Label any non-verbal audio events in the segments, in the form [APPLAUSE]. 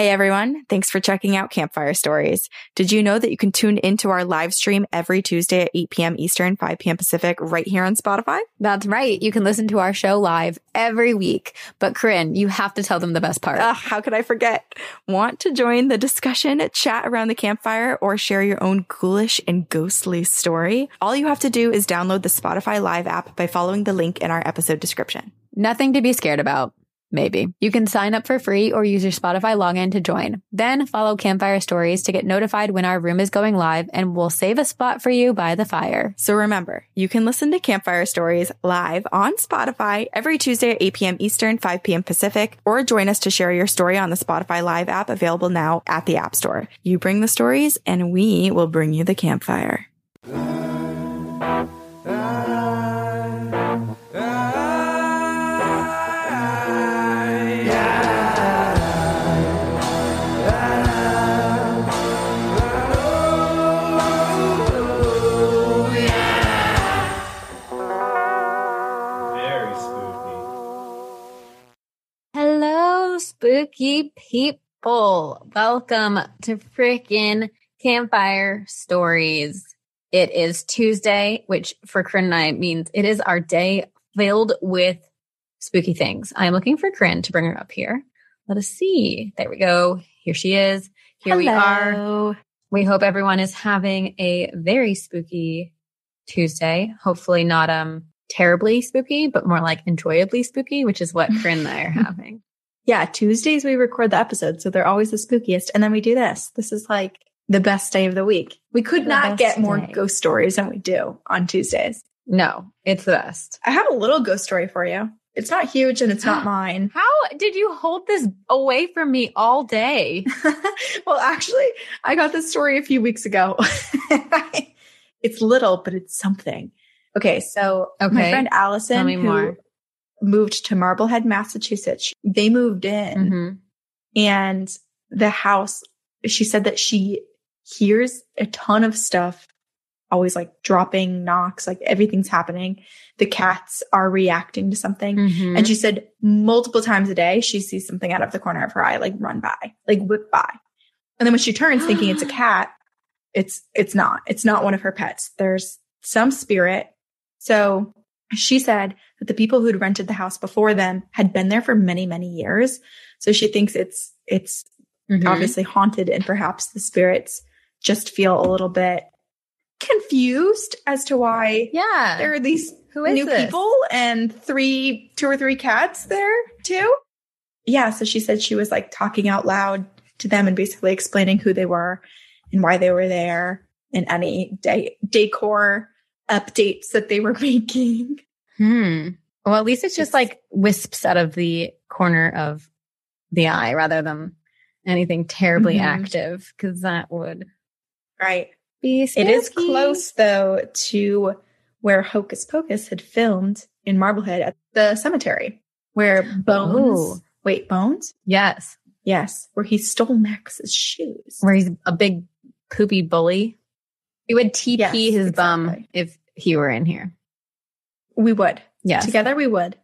Hey everyone, thanks for checking out Campfire Stories. Did you know that you can tune into our live stream every Tuesday at 8 p.m. Eastern, 5 p.m. Pacific, right here on Spotify? That's right. You can listen to our show live every week. But Corinne, you have to tell them the best part. Uh, how could I forget? Want to join the discussion, chat around the campfire, or share your own ghoulish and ghostly story? All you have to do is download the Spotify Live app by following the link in our episode description. Nothing to be scared about. Maybe. You can sign up for free or use your Spotify login to join. Then follow Campfire Stories to get notified when our room is going live and we'll save a spot for you by the fire. So remember, you can listen to Campfire Stories live on Spotify every Tuesday at 8 p.m. Eastern, 5 p.m. Pacific, or join us to share your story on the Spotify Live app available now at the App Store. You bring the stories and we will bring you the campfire. Spooky people. Welcome to frickin' Campfire Stories. It is Tuesday, which for Corinne and I means it is our day filled with spooky things. I'm looking for Corinne to bring her up here. Let us see. There we go. Here she is. Here we are. Hello. We hope everyone is having a very spooky Tuesday. Hopefully not um terribly spooky, but more like enjoyably spooky, which is what [LAUGHS] Corinne and I are having. Yeah, Tuesdays we record the episode, so they're always the spookiest. And then we do this. This is like the best day of the week. We could The not get more day. ghost stories than we do on Tuesdays. No, it's the best. I have a little ghost story for you. It's not huge and it's not [GASPS] mine. How did you hold this away from me all day? [LAUGHS] well, actually, I got this story a few weeks ago. [LAUGHS] it's little, but it's something. Okay, so my friend Allison, Tell me who more. Moved to Marblehead, Massachusetts, they moved in. Mhm. and the house she said that she hears a ton of stuff always like dropping knocks like everything's happening the cats are reacting to something Mhm. and she said multiple times a day she sees something out of the corner of her eye like run by like whip by and then when she turns thinking it's a [GASPS] cat it's it's not it's not one of her pets there's some spirit so she said that the people who'd rented the house before them had been there for many many years so she thinks it's it's Mhm. obviously haunted and perhaps the spirits just feel a little bit confused as to why Yeah. there are these Who is new this? people and three two or three cats there too yeah so she said she was like talking out loud to them and basically explaining who they were and why they were there and any de- decor updates that they were [LAUGHS] making Hmm. Well, at least it's just like wisps out of the corner of the eye rather than anything terribly Mhm. active because that would right be It is close though to where Hocus Pocus had filmed in Marblehead at the cemetery, where Bones. Oh. Wait, Bones? Yes. Yes, where he stole Max's shoes. Where he's a big poopy bully. he would TP Yes, his bum if he were in here. We would Yes. together. We would.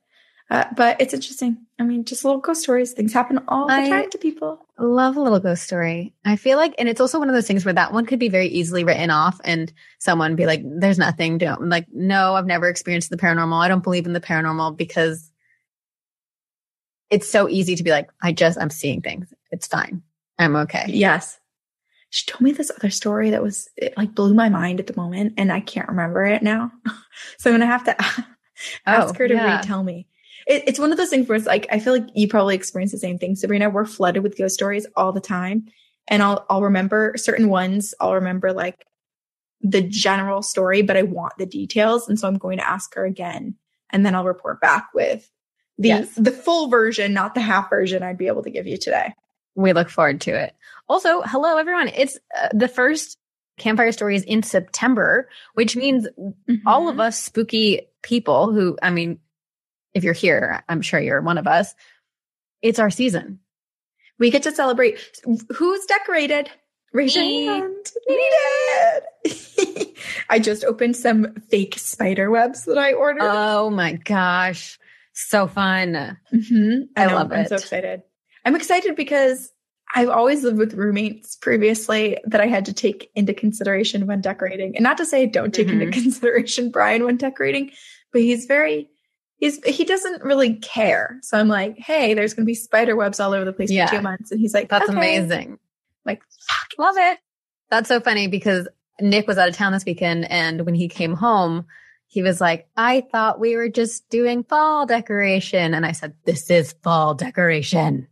Uh, but it's interesting. I mean, just little ghost stories. Things happen all the I- time to people. Love a little ghost story. I feel like, and it's also one of those things where that one could be very easily written off and someone be like, there's nothing. Don't like, no, I've never experienced the paranormal. I don't believe in the paranormal because it's so easy to be like, I just, I'm seeing things. It's fine. I'm okay. Yes. She told me this other story that was it like blew my mind at the moment, and I can't remember it now. [LAUGHS] so I'm gonna have to oh, ask Oh, her to yeah. retell me. It, it's one of those things where it's like I feel like you probably experience the same thing, Sabrina. We're flooded with ghost stories all the time, and I'll I'll remember certain ones. I'll remember like the general story, but I want the details, and so I'm going to ask her again, and then I'll report back with the Yes. the full version, not the half version I'd be able to give you today. We look forward to it. Also, hello everyone. It's uh, the first campfire stories in September, which means all Mm-hmm. of us spooky people who, I mean, if you're here, I'm sure you're one of us. It's our season. We get to celebrate. Who's decorated? Raise your hand. [LAUGHS] I just opened some fake spider webs that I ordered. Oh my gosh. So fun. Mhm. I know, love I'm so excited. I'm excited because I've always lived with roommates previously that I had to take into consideration when decorating. And not to say I don't take into Mhm. consideration Brian when decorating, but he's very he's he doesn't really care. So I'm like, hey, there's gonna be spider webs all over the place Yeah. for two months. And he's like, That's "Okay." amazing. Like, fuck. Love it. That's so funny because Nick was out of town this weekend and when he came home, he was like, I thought we were just doing fall decoration. And I said, this is fall decoration.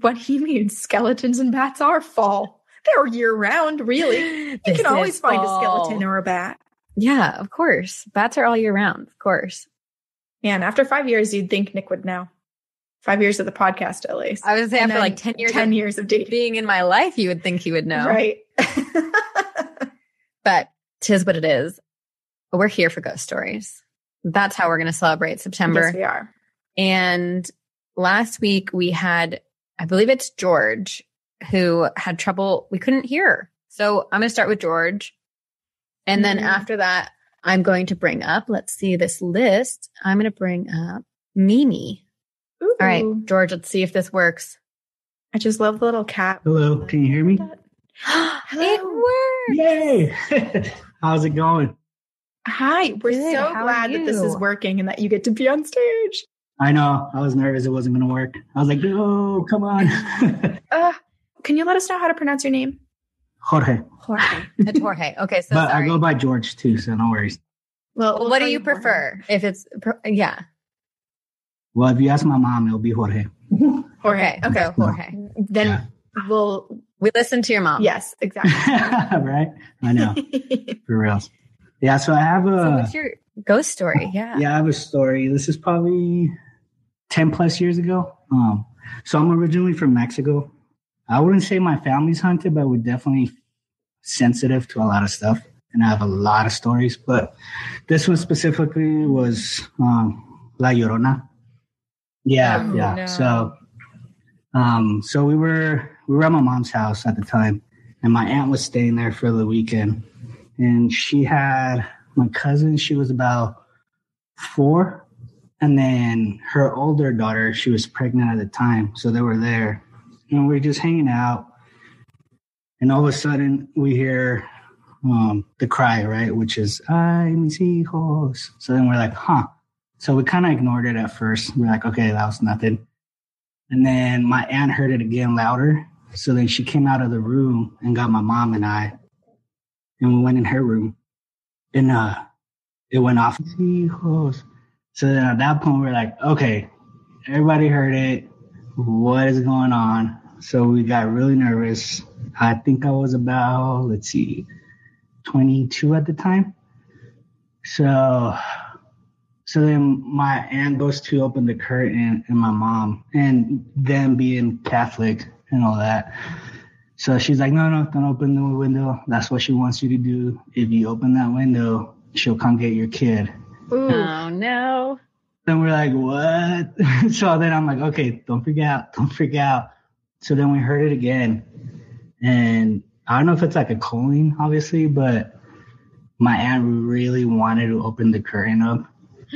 What he means, skeletons and bats are fall. They're year round, really. [LAUGHS] You This can always is find a skeleton or a bat. Yeah, of course. Bats are all year round, of course. Man, after five years, you'd think Nick would know. Five years of the podcast, at least. I would say And after like 10 years 10 of years of dating. being in my life, you would think he would know. Right. [LAUGHS] But tis what it is. We're here for ghost stories. That's how we're going to celebrate September. yes, we are. And last week we had, I believe it's George who had trouble. We couldn't hear. So I'm going to start with George. And then Mhm. after that, I'm going to bring up, let's see this list. I'm going to bring up Mimi. All right, George, let's see if this works. I just love the little cat. Hello, can you hear me? [GASPS] it works. Yay! [LAUGHS] How's it going? Hi, we're Good, so how glad that this is working and that you get to be on stage. I know, I was nervous it wasn't going to work. I was like, no, come on. [LAUGHS] Uh, can you let us know how to pronounce your name? Jorge. Jorge. [LAUGHS] It's Jorge. Okay, so but I go by George too, so no worries. Well, Well, we'll what do you Jorge. prefer? If it's, yeah. Well, if you ask my mom, it'll be Jorge. [LAUGHS] Jorge. Okay. so Jorge. Then Yeah. we'll. We listen to your mom. Yes, exactly. right? I know, for real. Yeah, so I have So a what's your ghost story? Yeah. yeah, I have a story. This is probably ten plus years ago. Um, so I'm originally from Mexico. I wouldn't say my family's hunted, but we're definitely sensitive to a lot of stuff, and I have a lot of stories. But this one specifically was um, La Llorona. Yeah, Oh, yeah. no. So, um, so we were we were at my mom's house at the time, and my aunt was staying there for the weekend, and she had my cousin. She was about four, and then her older daughter. She was pregnant at the time, so they were there, and we are just hanging out. And all of a sudden, we hear um, the cry, right, which is "Ay mis hijos." So then we're like, "Huh." So we kind of ignored it at first. We're like, "Okay, that was nothing." And then my aunt heard it again louder. So then she came out of the room and got my mom and I, and we went in her room, and uh, it went off. Hijos. So then at that point, we're like, "Okay, everybody heard it. What is going on?" So we got really nervous. I think I was about, let's see, 22 at the time. So, so then my aunt goes to open the curtain and my mom, and them being Catholic and all that. So she's like, no, no, don't open the window. That's what she wants you to do. If you open that window, she'll come get your kid. Ooh. Oh no. Then we're like, what? [LAUGHS] so then I'm like, okay, don't freak out. Don't freak out. So then we heard it again. And I don't know if it's like a calling, obviously, but my aunt really wanted to open the curtain up.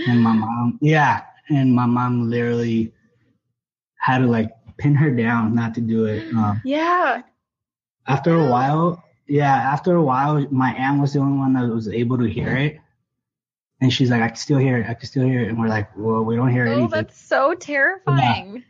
And my mom, [GASPS] yeah. And my mom literally had to like pin her down not to do it. Um, Yeah. after a while, yeah, after a while, my aunt was the only one that was able to hear it. And she's like, I can still hear it. I can still hear it. And we're like, well, we don't hear Oh, anything. that's so terrifying.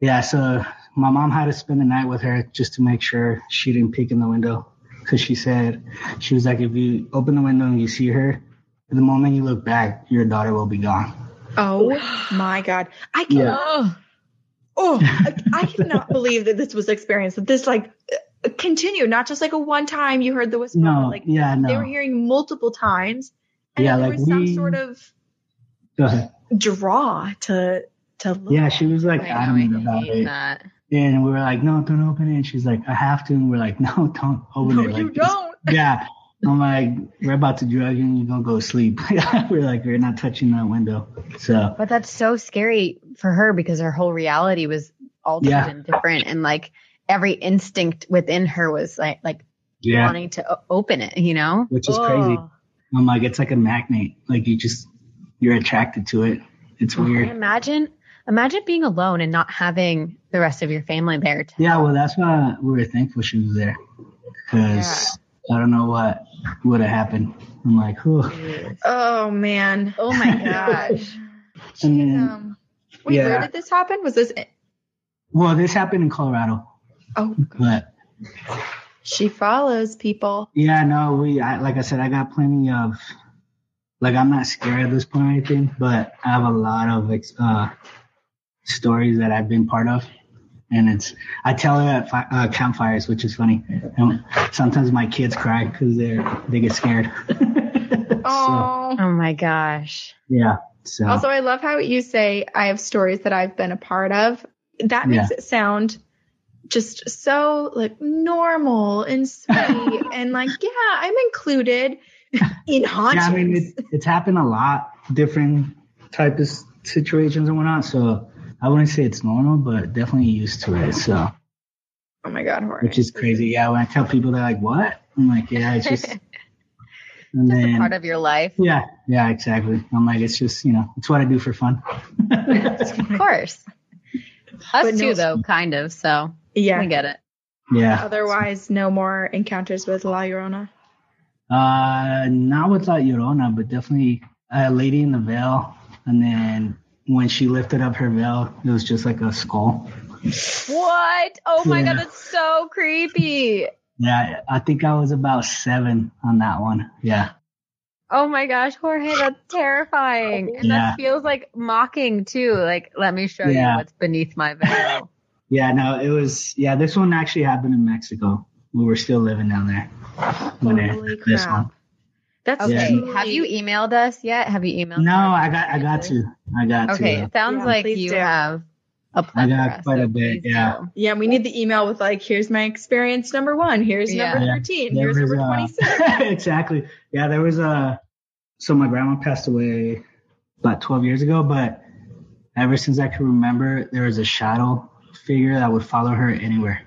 Yeah, so my mom had to spend the night with her just to make sure she didn't peek in the window. Because she said, she was like, if you open the window and you see her, the moment you look back, your daughter will be gone. Oh my God. I can. Yeah. Oh, Oh, I, I cannot believe that this was experienced. That this like uh, continued, not just like a one time you heard the whisper, No, like yeah, they were hearing multiple times, and Yeah, there like was some we- sort of Go ahead. draw to to look. Yeah, she was like I know, adamant I about it. that. And we were like, no, don't open it. And she's like, I have to. And we're like, [LAUGHS] no, don't open no, it. Like, you don't. [LAUGHS] Yeah. I'm like, we're about to drug you and you're going to go to sleep. [LAUGHS] we're like, we're not touching that window. So, But that's so scary for her because her whole reality was altered Yeah. and different, and like every instinct within her was like like yeah. wanting to open it. You know, Which is crazy. I'm like, it's like a magnet. Like you just, you're attracted to it. It's Can you weird. imagine Imagine being alone and not having the rest of your family there. To Yeah, well, that's why we were thankful she was there because I don't know what would have happened. I'm like, whew. [LAUGHS] Oh man. Oh my gosh. [LAUGHS] And then, Um, wait, Yeah. where did this happen? Was this? well, this happened in Colorado, Oh, but she follows people. yeah, no, we, I, like I said, I got plenty of, like, I'm not scared at this point or anything, but I have a lot of, ex- uh, stories that I've been part of. And it's, I tell it at fi- uh, campfires, which is funny. And sometimes my kids cry because they're, they get scared. [LAUGHS] so, Oh. Oh my gosh. yeah. So, Also, I love how you say I have stories that I've been a part of. That makes it sound just so like normal and sweet [LAUGHS] and like, yeah, I'm included in hauntings. Yeah, I mean, it, it's happened a lot, different type of situations and whatnot. So I wouldn't say it's normal, but definitely used to it. So, oh my god, Jorge. which is crazy. Yeah, when I tell people, they're like, "What?" I'm like, "Yeah, it's just." [LAUGHS] And Just a part of your life. yeah, yeah, exactly. I'm like, it's just you know, it's what I do for fun. Of course. Us But no- too, though, kind of. So Yeah. I get it. yeah. Otherwise, no more encounters with La Llorona. Uh, not with La Llorona, but definitely a lady in the veil. And then when she lifted up her veil, it was just like a skull. What? Oh my Yeah. god, that's so creepy. Yeah, I think I was about seven on that one. Yeah. Oh my gosh, Jorge, that's terrifying. And Yeah. that feels like mocking too. Like, let me show Yeah. you what's beneath my veil. Yeah, no, it was. Yeah, this one actually happened in Mexico. We were still living down there when it, Holy this one. That's Yeah. Okay. truly- Have you emailed us yet? Have you emailed? No, us? I got, I got to, I got Okay, to. it sounds Yeah, like you do. have a I plethora. got quite so a bit, yeah. do. Yeah, we need the email with like, here's my experience number one, here's Yeah. number 13, There here's was, number uh, 26. [LAUGHS] exactly. Yeah, there was a. So my grandma passed away about 12 years ago, but ever since I can remember, there was a shadow figure that would follow her anywhere.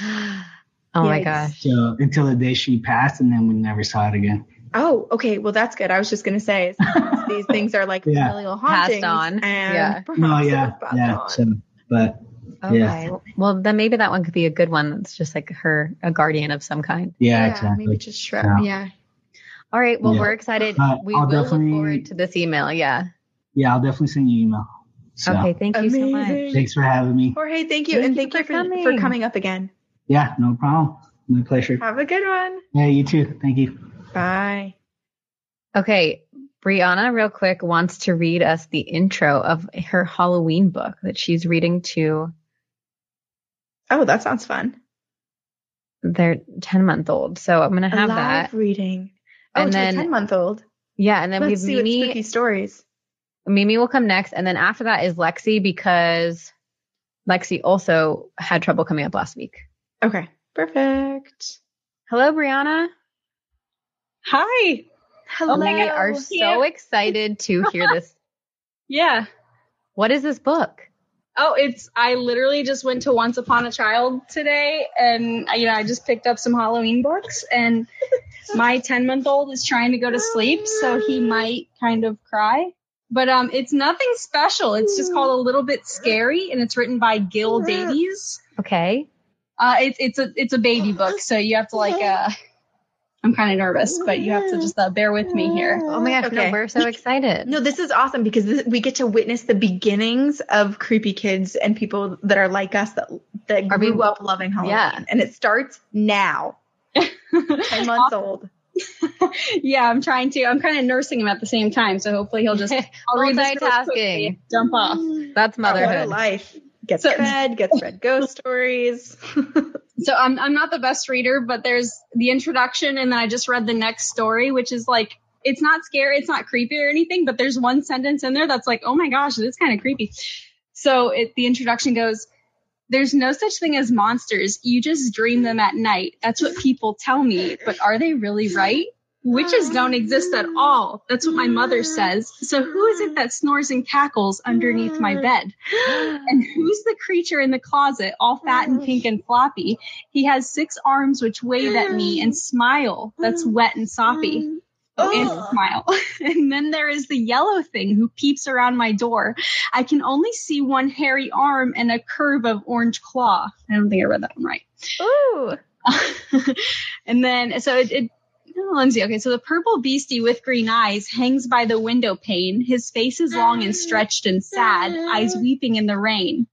[GASPS] Oh my gosh. So until the day she passed, and then we never saw it again. Oh, okay. Well, that's good. I was just gonna say [LAUGHS] these things are like Yeah. familial Passed hauntings, on. and Yeah. perhaps No, yeah, was passed yeah. on. So, but Okay. Yeah. Well, then maybe that one could be a good one. That's just like her, a guardian of some kind. yeah, yeah, exactly. maybe just shred. Yeah. Yeah. All right. Well, Yeah. we're excited. Uh, we I'll will look forward to this email. Yeah. Yeah, I'll definitely send you an email. So, Okay. Thank you so much. Thanks for having me. Jorge, thank you, Thank and you thank you for for, for coming. coming up again. Yeah, no problem. My pleasure. Have a good one. Yeah, you too. Thank you. Bye. Okay. Brianna, real quick, wants to read us the intro of her Halloween book that she's reading to Oh, that sounds fun. They're 10 month old. So I'm going to A have live that. reading. Oh, And to then- a ten month old. Yeah. And then Let's we see have what spooky stories. Mimi will come next. And then after that is Lexi because Lexi also had trouble coming up last week. Okay, perfect. Hello, Brianna. Hi. Hello. Oh we are so [LAUGHS] excited to hear this. Yeah. What is this book? Oh, it's I literally just went to Once Upon a Child today and you know, I just picked up some Halloween books and my 10 month old is trying to go to sleep, so he might kind of cry. But um it's nothing special. It's just called A Little Bit Scary and it's written by Gil Davies. Okay. Uh it's it's a it's a baby book, so you have to like uh I'm kind of nervous, but you have to just uh, bear with me here. Oh my gosh, no, Okay. we're so excited. No, this is awesome because this, we get to witness the beginnings of creepy kids and people that are like us that that Are grew we- up loving Halloween. Yeah. And it starts now. [LAUGHS] Ten months old. Yeah, I'm trying to. I'm kind of nursing him at the same time, so hopefully he'll just [LAUGHS] I'll read this real Multitasking. jump off. [GASPS] That's What a motherhood. life. Gets So- fed, gets read [LAUGHS] ghost stories. [LAUGHS] So I'm I'm not the best reader, but there's the introduction, and then I just read the next story, which is like it's not scary, it's not creepy or anything, but there's one sentence in there that's like, oh my gosh, it's kind of creepy. So it the introduction goes. There's no such thing as monsters. You just dream them at night. That's what people tell me. But are they really right? Witches don't exist at all. That's what my mother says. So who is it that snores and cackles underneath my bed? And who's the creature in the closet, all fat and pink and floppy? He has six arms which wave at me and smile that's wet and soppy. And oh. smile. [LAUGHS] and then there is the yellow thing who peeps around my door. I can only see one hairy arm and a curve of orange claw. I don't think I read that one right. Ooh. [LAUGHS] and then, so it, it oh, Lindsay, okay, so the purple beastie with green eyes hangs by the window pane. His face is long and mm. stretched and sad, eyes mm. weeping in the rain.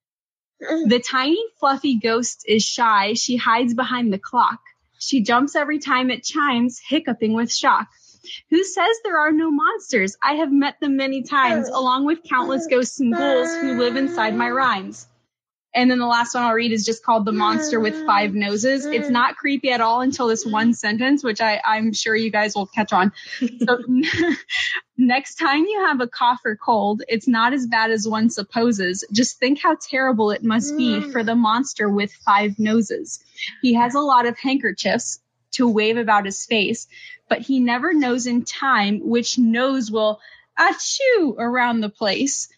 Mm. The tiny fluffy ghost is shy. She hides behind the clock. She jumps every time it chimes, hiccuping with shock. Who says there are no monsters? I have met them many times, along with countless ghosts and ghouls who live inside my rhymes. And then the last one I'll read is just called The Monster with Five Noses. It's not creepy at all until this one sentence, which I, I'm sure you guys will catch on. So, [LAUGHS] next time you have a cough or cold, it's not as bad as one supposes. Just think how terrible it must be for the monster with five noses. He has a lot of handkerchiefs to wave about his face, but he never knows in time which nose will achoo around the place.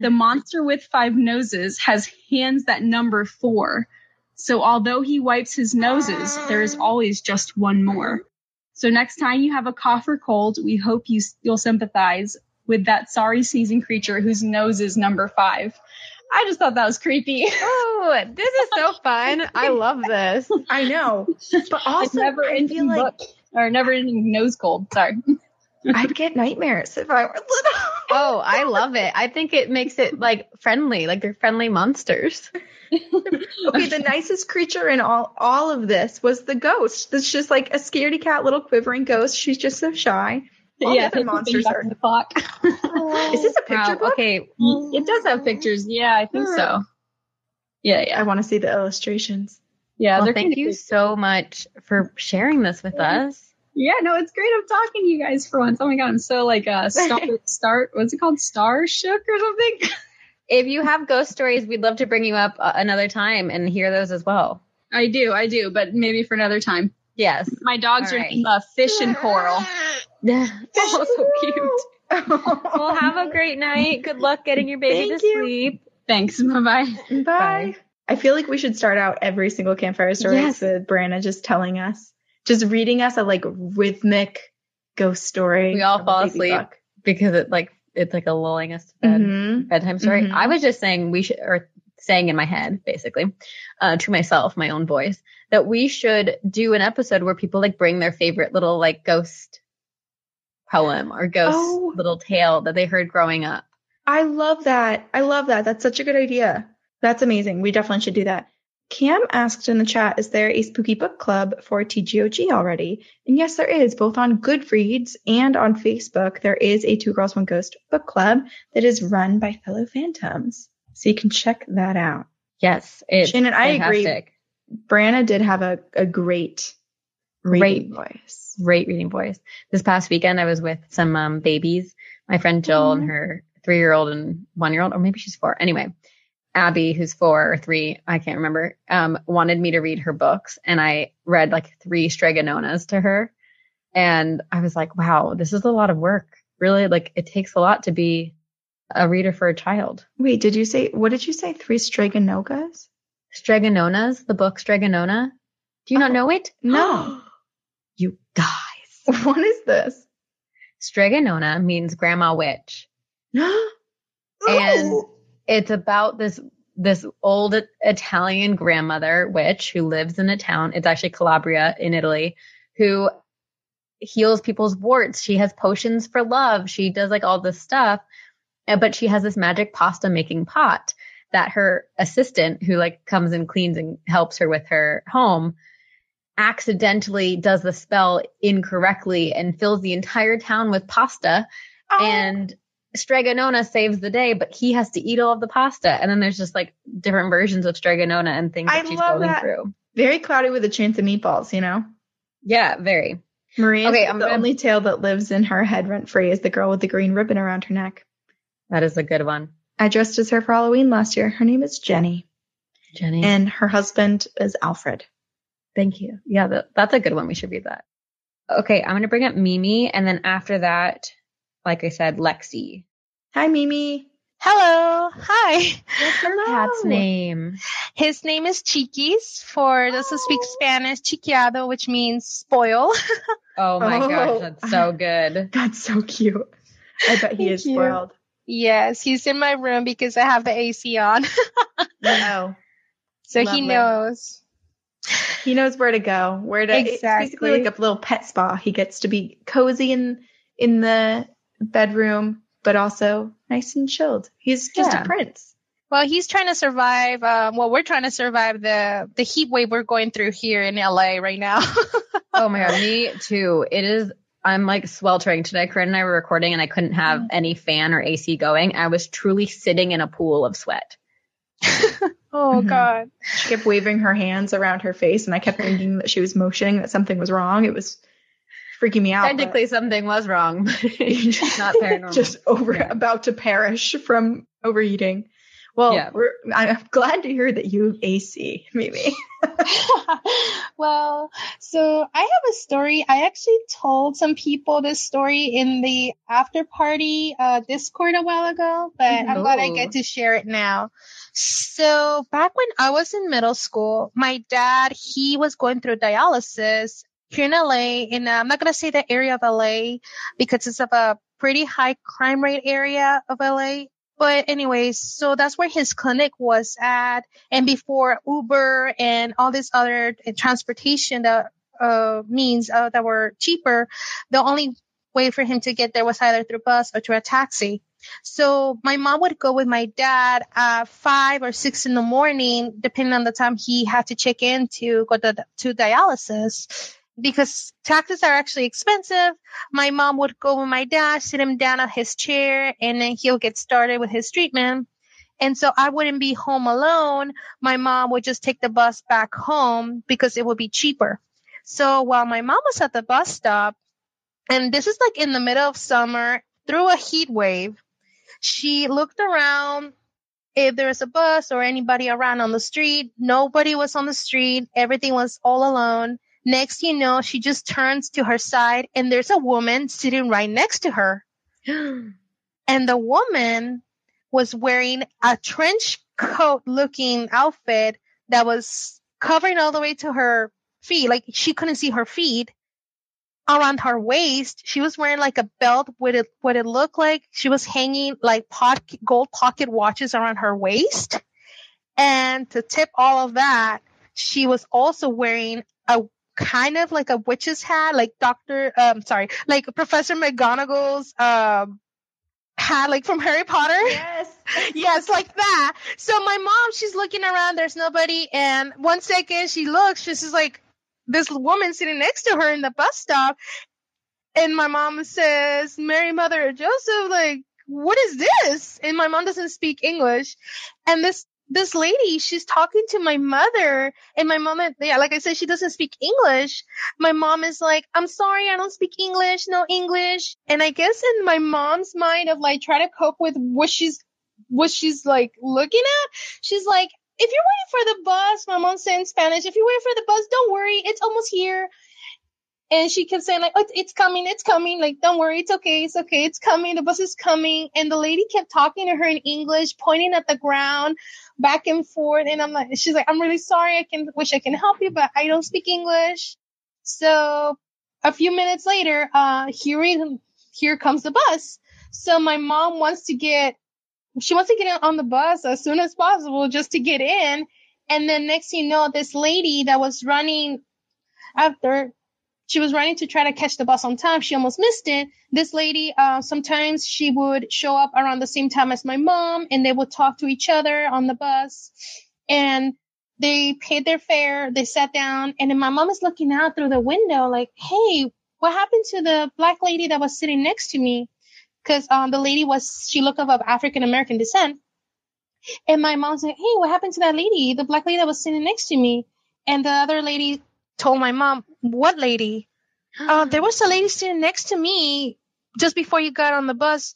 The monster with five noses has hands that number four. So although he wipes his noses, there is always just one more. So next time you have a cough or cold, we hope you you'll sympathize with that sorry sneezing creature whose nose is number five. I just thought that was creepy. Oh, this is so [LAUGHS] fun. I love this. I know. But It's also, never I ending feel like book or never ending nose cold. Sorry. I'd get nightmares if I were little. Oh, I [LAUGHS] love it. I think it makes it like friendly, like they're friendly monsters. okay, the nicest creature in all all of this was the ghost. That's just like a scaredy cat, little quivering ghost. She's just so shy. All the the monsters thing are- to the clock. [LAUGHS] Is this a picture Wow. book? Okay. it does have pictures. Yeah, I think so. Yeah, I want to see the illustrations. yeah. Well, thank you creepy. so much for sharing this with us. Yeah, no, it's great. I'm talking to you guys for once. Oh my god, I'm so like uh [LAUGHS] star start. What's it called? Star shook or something. [LAUGHS] If you have ghost stories, we'd love to bring you up uh, another time and hear those as well. I do, I do, but maybe for another time. Yes. My dogs All are right. uh, fish and coral. [LAUGHS] [LAUGHS] oh, so cute. Well, have a great night. Good luck getting your baby Thank to you. sleep. Thanks. [LAUGHS] Bye bye. Bye. I feel like we should start out every single campfire story Yes. with Brianna just telling us, just reading us a like rhythmic ghost story. We all fall asleep. book. Because it like it's like a lulling us to bed. Mhm. bedtime story. Mhm. I was just saying we should, or saying in my head, basically, uh, to myself, my own voice, that we should do an episode where people like bring their favorite little like ghost poem or ghost Oh. little tale that they heard growing up. I love that. I love that. That's such a good idea. That's amazing. We definitely should do that. Cam asked in the chat, is there a spooky book club for TGOG already? And yes, there is, both on Goodreads and on Facebook. There is a Two Girls One Ghost book club that is run by fellow phantoms. So you can check that out. Yes, it's Shannon, I agree. Brianna did have a, a great reading voice. Great reading voice. This past weekend, I was with some um, babies. My friend Jill and her three year old and one year old, or maybe she's four. Anyway, Abby, who's four or three, I can't remember, um, wanted me to read her books. And I read like three Strega Nonas to her. And I was like, wow, this is a lot of work. Really, like it takes a lot to be a reader for a child. Wait, did you say, what did you say? Three Straganogas? Strega Nonas, the book Strega Nona. Do you not Oh. know it? [GASPS] No. [GASPS] You guys. [LAUGHS] what is this? Strega Nona means grandma witch. [GASPS] No. And it's about this this old Italian grandmother witch who lives in a town. It's actually Calabria in Italy, who heals people's warts. She has potions for love. She does like all this stuff, Uh, but she has this magic pasta making pot that her assistant, who like comes and cleans and helps her with her home, accidentally does the spell incorrectly and fills the entire town with pasta Oh. and Strega Nona saves the day, but he has to eat all of the pasta. And then there's just like different versions of Strega Nona and things I that she's love going that. through. very cloudy with a chance of meatballs, you know? Yeah, very. Maria, Okay, the I'm gonna- only tale that lives in her head rent free is the girl with the green ribbon around her neck. That is a good one. I dressed as her for Halloween last year. Her name is Jenny, Jenny. and her husband is Alfred. Thank you. Yeah, that, that's a good one. We should read that. Okay, I'm going to bring up Mimi. And then after that, like I said, Lexi. Hi, Mimi. Hello. Hi. What's your cat's name? His name is Chiquis. For those who speak oh. Spanish, chiquiado, which means spoil. [LAUGHS] Oh my Oh. gosh, that's so good. [LAUGHS] That's so cute. I bet he Thank is spoiled. Yes, he's in my room because I have the AC on. No. [LAUGHS] so Lovely. he knows. He knows where to go, where to exactly. it's basically like a little pet spa. He gets to be cozy in in the bedroom, but also nice and chilled. He's just Yeah. a prince. Well, he's trying to survive. Um, well, we're trying to survive the the heat wave we're going through here in LA right now. [LAUGHS] Oh my god, me too. It is. I'm like sweltering today. Corinne and I were recording, and I couldn't have any fan or AC going. I was truly sitting in a pool of sweat. [LAUGHS] oh Mhm. God. She kept waving her hands around her face, and I kept thinking that she was motioning that something was wrong. It was freaking me out. but Technically, something was wrong, but [LAUGHS] [LAUGHS] not paranormal. just over Yeah. about to perish from overeating. Well, Yeah. we're, I'm glad to hear that you AC, Mimi. [LAUGHS] [LAUGHS] well, so I have a story. I actually told some people this story in the after party uh, Discord a while ago, but I'm glad I get to share it now. So back when I was in middle school, my dad he was going through dialysis here in LA. And I'm not gonna say the area of LA because it's of a pretty high crime rate area of LA. But anyways, so that's where his clinic was at and before Uber and all this other uh, transportation that uh, means uh, that were cheaper, the only way for him to get there was either through bus or through a taxi. So my mom would go with my dad at five or six in the morning, depending on the time he had to check in to go to, to dialysis. Because taxis are actually expensive, my mom would go with my dad, sit him down at his chair, and then he'll get started with his treatment. And so I wouldn't be home alone. My mom would just take the bus back home because it would be cheaper. So while my mom was at the bus stop, and this is like in the middle of summer through a heat wave, she looked around if there was a bus or anybody around on the street. Nobody was on the street. Everything was all alone. Next, you know, she just turns to her side and there's a woman sitting right next to her. [GASPS] And the woman was wearing a trench coat looking outfit that was covering all the way to her feet. Like she couldn't see her feet around her waist. She was wearing like a belt with it, what it looked like. She was hanging like pocket, gold pocket watches around her waist. And to tip all of that, she was also wearing a kind of like a witch's hat, like Dr. Um, sorry, like Professor McGonagall's, um, hat, like from Harry Potter. [LAUGHS] Yes. yes, like that. So my mom, she's looking around, there's nobody, and one second she looks, she's just like this woman sitting next to her in the bus stop, and my mom says, Mary Mother Joseph, like, what is this? And my mom doesn't speak English. And this this lady, she's talking to my mother, and my mom, yeah, like I said, she doesn't speak English. My mom is like, I'm sorry, I don't speak English, no English. And I guess in my mom's mind of like trying to cope with what she's, what she's like looking at, she's like, if you're waiting for the bus, my mom said in Spanish, if you're waiting for the bus, don't worry, it's almost here. And she kept saying like, oh, it's, coming, it's coming. Like, don't worry, it's okay, it's okay, it's coming. The bus is coming. And the lady kept talking to her in English, pointing at the ground, back and forth. And I'm like, she's like, I'm really sorry. I can wish I can help you, but I don't speak English. So a few minutes later, uh, here we, here comes the bus. So my mom wants to get, she wants to get on the bus as soon as possible just to get in. And then next you know, this lady that was running after she was running to try to catch the bus on time. She almost missed it. This lady, uh, sometimes she would show up around the same time as my mom and they would talk to each other on the bus and they paid their fare. They sat down and then my mom is looking out through the window like, Hey, what happened to the black lady that was sitting next to me? Cause, um, the lady was, she looked of African American descent. And my mom's like, Hey, what happened to that lady? The black lady that was sitting next to me. And the other lady told my mom, what lady? Uh, [GASPS] there was a lady sitting next to me just before you got on the bus.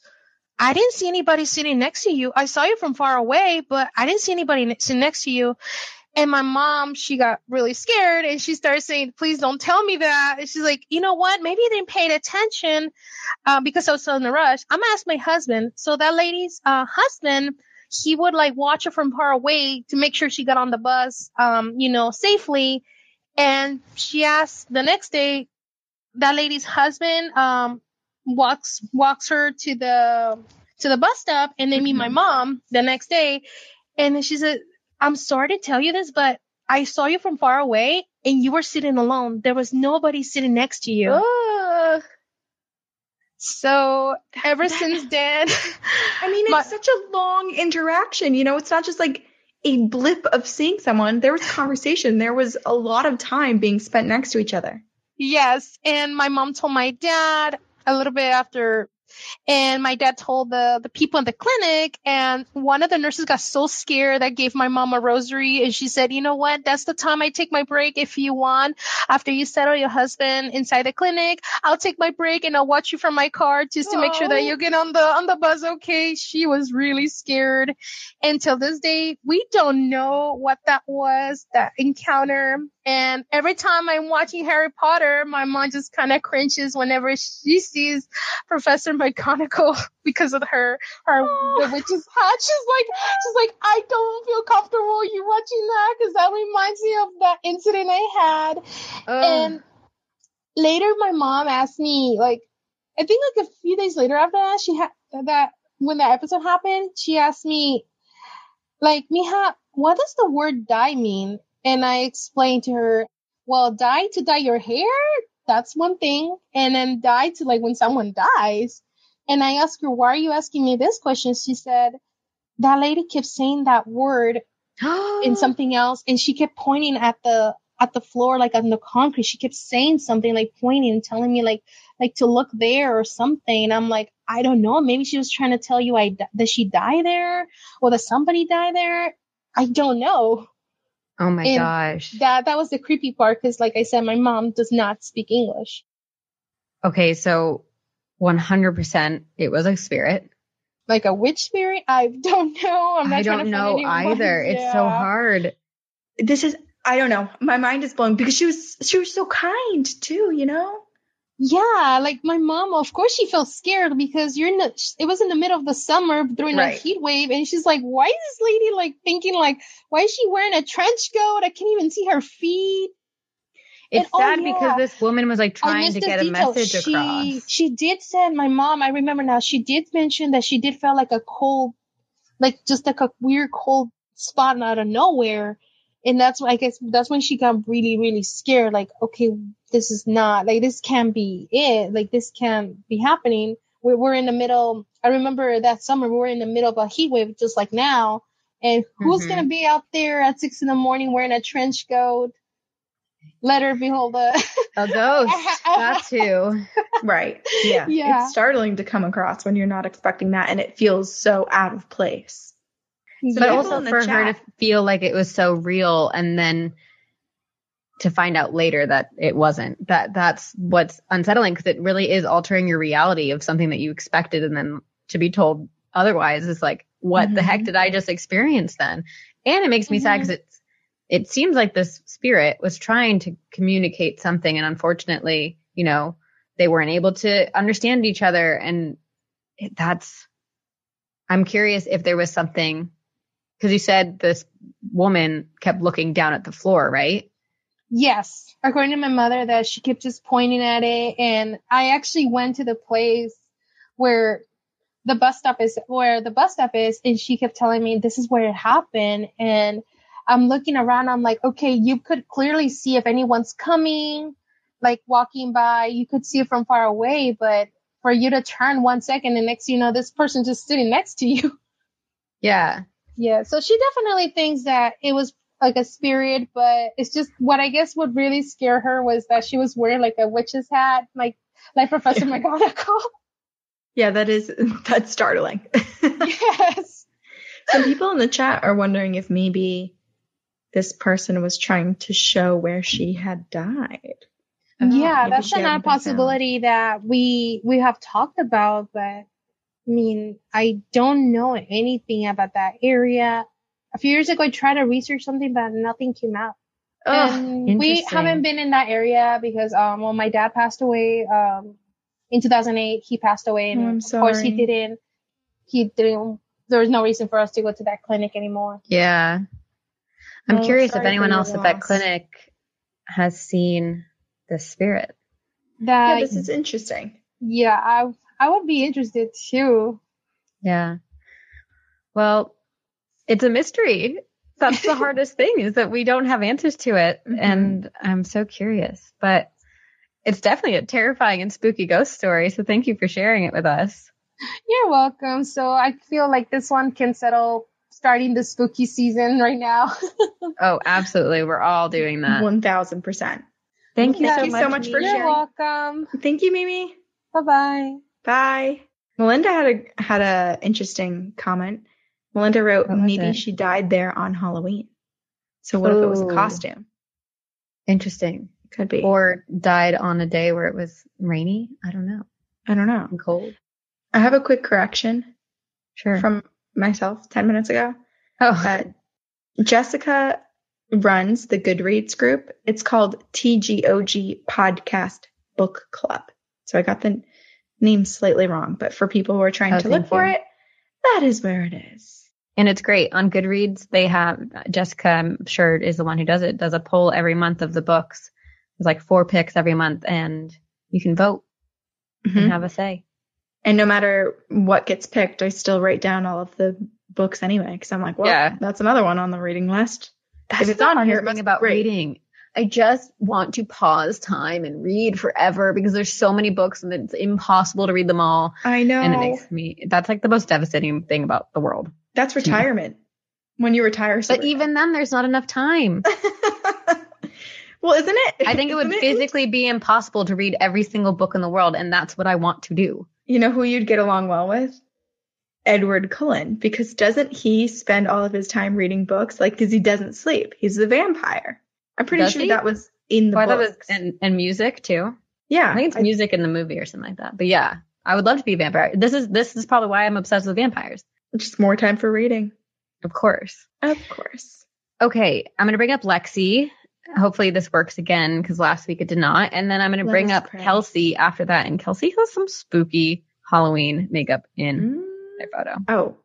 I didn't see anybody sitting next to you. I saw you from far away, but I didn't see anybody sitting next to you. And my mom, she got really scared and she started saying, please don't tell me that. And she's like, you know what? Maybe they didn't pay attention, uh, because I was so in a rush. I'm gonna ask my husband. So that lady's, uh, husband, he would like watch her from far away to make sure she got on the bus, um, you know, safely. And she asked the next day, that lady's husband, um, walks, walks her to the, to the bus stop and they meet my mom the next day. And then she said, I'm sorry to tell you this, but I saw you from far away and you were sitting alone. There was nobody sitting next to you. Ugh. So ever since [LAUGHS] then, I mean, [LAUGHS] it's My- such a long interaction. You know, it's not just like a blip of seeing someone. There was conversation. There was a lot of time being spent next to each other. yes. And my mom told my dad a little bit after and my dad told the, the people in the clinic and one of the nurses got so scared that gave my mom a rosary and she said, you know what? That's the time I take my break. If you want, after you settle your husband inside the clinic, I'll take my break and I'll watch you from my car just to make sure that you get on the, on the bus. Okay. She was really scared. And till this day, we don't know what that was, that encounter. And every time I'm watching Harry Potter, my mom just kind of cringes whenever she sees Professor McGonagall [LAUGHS] because of her her oh. the witch's hat. She's like she's like I don't feel comfortable you watching that because that reminds me of that incident I had. Ugh. And later, my mom asked me like I think like a few days later after that she had that when that episode happened she asked me like Mija what does the word dye mean? And I explained to her well dye to dye your hair that's one thing and then die to like when someone dies and I asked her, why are you asking me this question? She said, that lady kept saying that word [GASPS] in something else and she kept pointing at the, at the floor, like on the concrete. She kept saying something like pointing and telling me like, like to look there or something. And I'm like, I don't know. Maybe she was trying to tell you I, di- that she die there or that somebody die there. I don't know. oh my and gosh. That, that was the creepy part. Cause like I said, my mom does not speak English. Okay, so 100% it was a spirit. Like a witch spirit? I don't know. I'm not I don't to know find anyone. either. [LAUGHS] It's so hard. This is I don't know. My mind is blown because she was she was so kind too, you know? Yeah, like my mom, of course she felt scared because you're in the, it was in the middle of the summer during Right. a heat wave and she's like, why is this lady like thinking like, why is she wearing a trench coat? I can't even see her feet. It's And- oh, sad yeah. because this woman was like trying to get a detail. message she, across. She did send my mom, I remember now, she did mention that she did feel like a cold, like just like a weird cold spot out of nowhere. And that's why I guess that's when she got really, really scared. Like, okay, this is not like this can't be it. Like this can't be happening. We're we're in the middle. I remember that summer we were in the middle of a heat wave, just like now. And who's Mhm. gonna be out there at six in the morning wearing a trench coat? Let her behold the. [LAUGHS] A ghost. That's [LAUGHS] who. Right. Yeah. Yeah. It's startling to come across when you're not expecting that and it feels so out of place. But also in the for her to feel like it was so real and then to find out later that it wasn't. That that's what's unsettling because it really is altering your reality of something that you expected and then to be told otherwise is like, what the heck Mhm. did I just experience then? And it makes me sad because it's it seems like this spirit was trying to communicate something and unfortunately, you know, they weren't able to understand each other and that's I'm curious if there was something because you said this woman kept looking down at the floor, right? Yes, according to my mother, that she kept just pointing at it, and I actually went to the place where the bus stop is, where the bus stop is, and she kept telling me this is where it happened, and I'm looking around, I'm like, okay, you could clearly see if anyone's coming, like walking by, you could see it from far away, but for you to turn one second, and next you know, this person just sitting next to you. [LAUGHS] Yeah. Yeah, so she definitely thinks that it was like a spirit, but it's just what I guess would really scare her was that she was wearing like a witch's hat, like like Professor [LAUGHS] McGonagall. [LAUGHS] Yeah, that is that's startling. yes. Some people in the chat are wondering if maybe this person was trying to show where she had died. yeah, that's another been found. possibility that we we have talked about, but I mean, I don't know anything about that area. a few years ago I tried to research something, but nothing came out. And we haven't been in that area because um well my dad passed away um in 2008 he passed away and Oh, of course he didn't he didn't there was no reason for us to go to that clinic anymore Yeah. I'm Oh, curious if anyone your else at that clinic has seen the spirit. that yeah, this is interesting. yeah I I would be interested too Yeah. Well, it's a mystery. That's the [LAUGHS] hardest thing is that we don't have answers to it. Mhm. And I'm so curious, but it's definitely a terrifying and spooky ghost story. So thank you for sharing it with us. you're welcome so I feel like this one can settle starting the spooky season right now [LAUGHS] Oh, absolutely. We're all doing that. One thousand percent. Thank you, Thank so, you much, so much for Mimi. you're sharing. welcome Thank you, Mimi. bye bye Bye. Melinda had a had a interesting comment. Melinda wrote, "Maybe it? she died there on Halloween." So what if it was a costume? Interesting. Could be. Or died on a day where it was rainy. I don't know. I don't know. And cold. I have a quick correction Sure. from myself ten minutes ago. oh, Uh, Jessica runs the Goodreads group. It's called TGOG Podcast Book Club. So I got the name slightly wrong, but for people who are trying Oh, to look thank for it, that is where it is. And it's great on Goodreads. They have Jessica, I'm sure is the one who does it, does a poll every month of the books. There's like four picks every month and you can vote Mhm. and have a say. And no matter what gets picked, I still write down all of the books anyway because I'm like, well, Yeah. that's another one on the reading list. That's if it's the on here, it thing must be about great. reading. I just want to pause time and read forever because there's so many books and it's impossible to read them all. I know. And it makes me, that's like the most devastating thing about the world. that's retirement. When you retire, so But even then, there's not enough time. [LAUGHS] well, isn't it? I think it would Isn't physically be impossible to read every single book in the world. And that's what I want to do. You know who you'd get along well with? Edward Cullen, because doesn't he spend all of his time reading books? Like, because he doesn't sleep. He's a vampire. I'm pretty Does sure he? that was in the thought books. was, and, and music too. yeah, I think it's I- music in the movie or something like that. But yeah, I would love to be a vampire. This is this is probably why I'm obsessed with vampires. just more time for reading. Of course. Of course. Okay, I'm gonna bring up Lexi. Hopefully this works again because last week it did not. And then I'm gonna bring up pray. Kelsey after that. And Kelsey has some spooky Halloween makeup in Mm. their photo. Oh,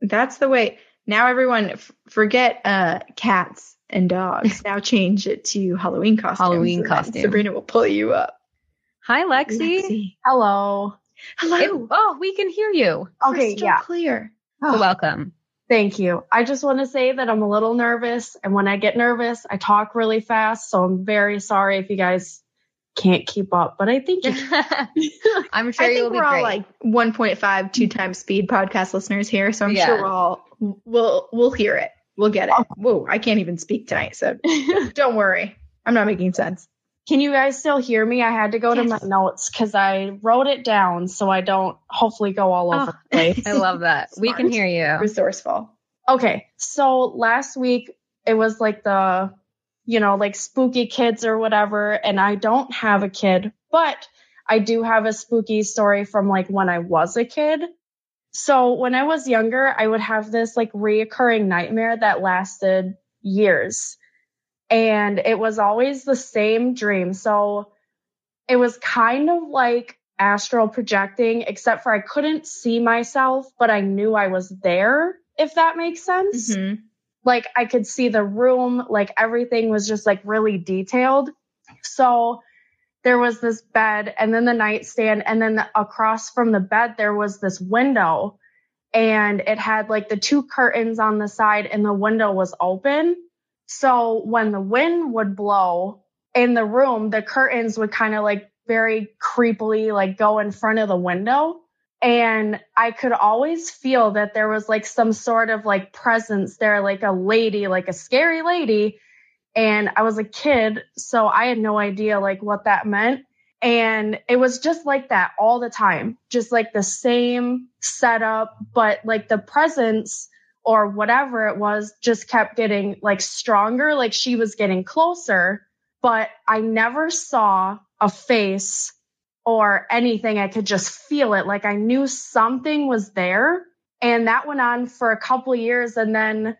that's the way. Now everyone f- forget uh cats and dogs. [LAUGHS] now change it to Halloween costumes. Halloween costume. Brianna will pull you up. Hi, Lexi. Lexi. Hello. Hello. It- oh, we can hear you. Okay, Crystal yeah. Clear. So Oh, welcome. Thank you. I just want to say that I'm a little nervous, and when I get nervous, I talk really fast. So I'm very sorry if you guys can't keep up, but I think [LAUGHS] [LAUGHS] I'm sure I you'll think be we're all like 1.5 two times speed podcast listeners here, so I'm Yeah. sure we're all we'll we'll hear it. We'll get it. Oh. Whoa, I can't even speak tonight, so [LAUGHS] don't worry. I'm not making sense. Can you guys still hear me? I had to go to my notes because I wrote it down so I don't hopefully go all over Oh. the place. [LAUGHS] I love that. we can hear you. Resourceful. Okay, so last week it was like the, you know, like spooky kids or whatever, and I don't have a kid, but I do have a spooky story from like when I was a kid. So when I was younger, I would have this like reoccurring nightmare that lasted years. And it was always the same dream. So it was kind of like astral projecting, except for I couldn't see myself, but I knew I was there, if that makes sense. Mhm. Like I could see the room, like everything was just like really detailed. So there was this bed and then the nightstand and then the, across from the bed there was this window and it had like the two curtains on the side and the window was open. So when the wind would blow in the room, the curtains would kind of like very creepily like go in front of the window. And I could always feel that there was like some sort of like presence there, like a lady, like a scary lady. And I was a kid, so I had no idea like what that meant. And it was just like that all the time, just like the same setup, but like the presence or whatever it was just kept getting like stronger, like she was getting closer. But I never saw a face or anything. I could just feel it. Like I knew something was there. And that went on for a couple of years. And then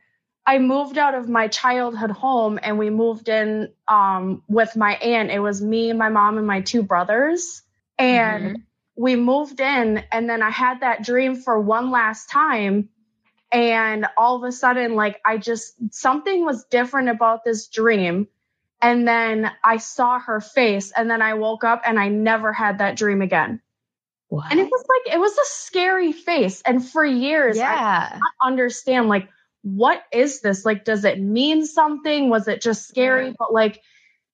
I moved out of my childhood home and we moved in um, with my aunt. It was me, my mom, and my two brothers. And Mhm. we moved in, and then I had that dream for one last time. And all of a sudden, like, I just, something was different about this dream. And then I saw her face, and then I woke up and I never had that dream again. What? And it was like, it was a scary face. And for years, I yeah. not understand like what is this like does it mean something was it just scary but like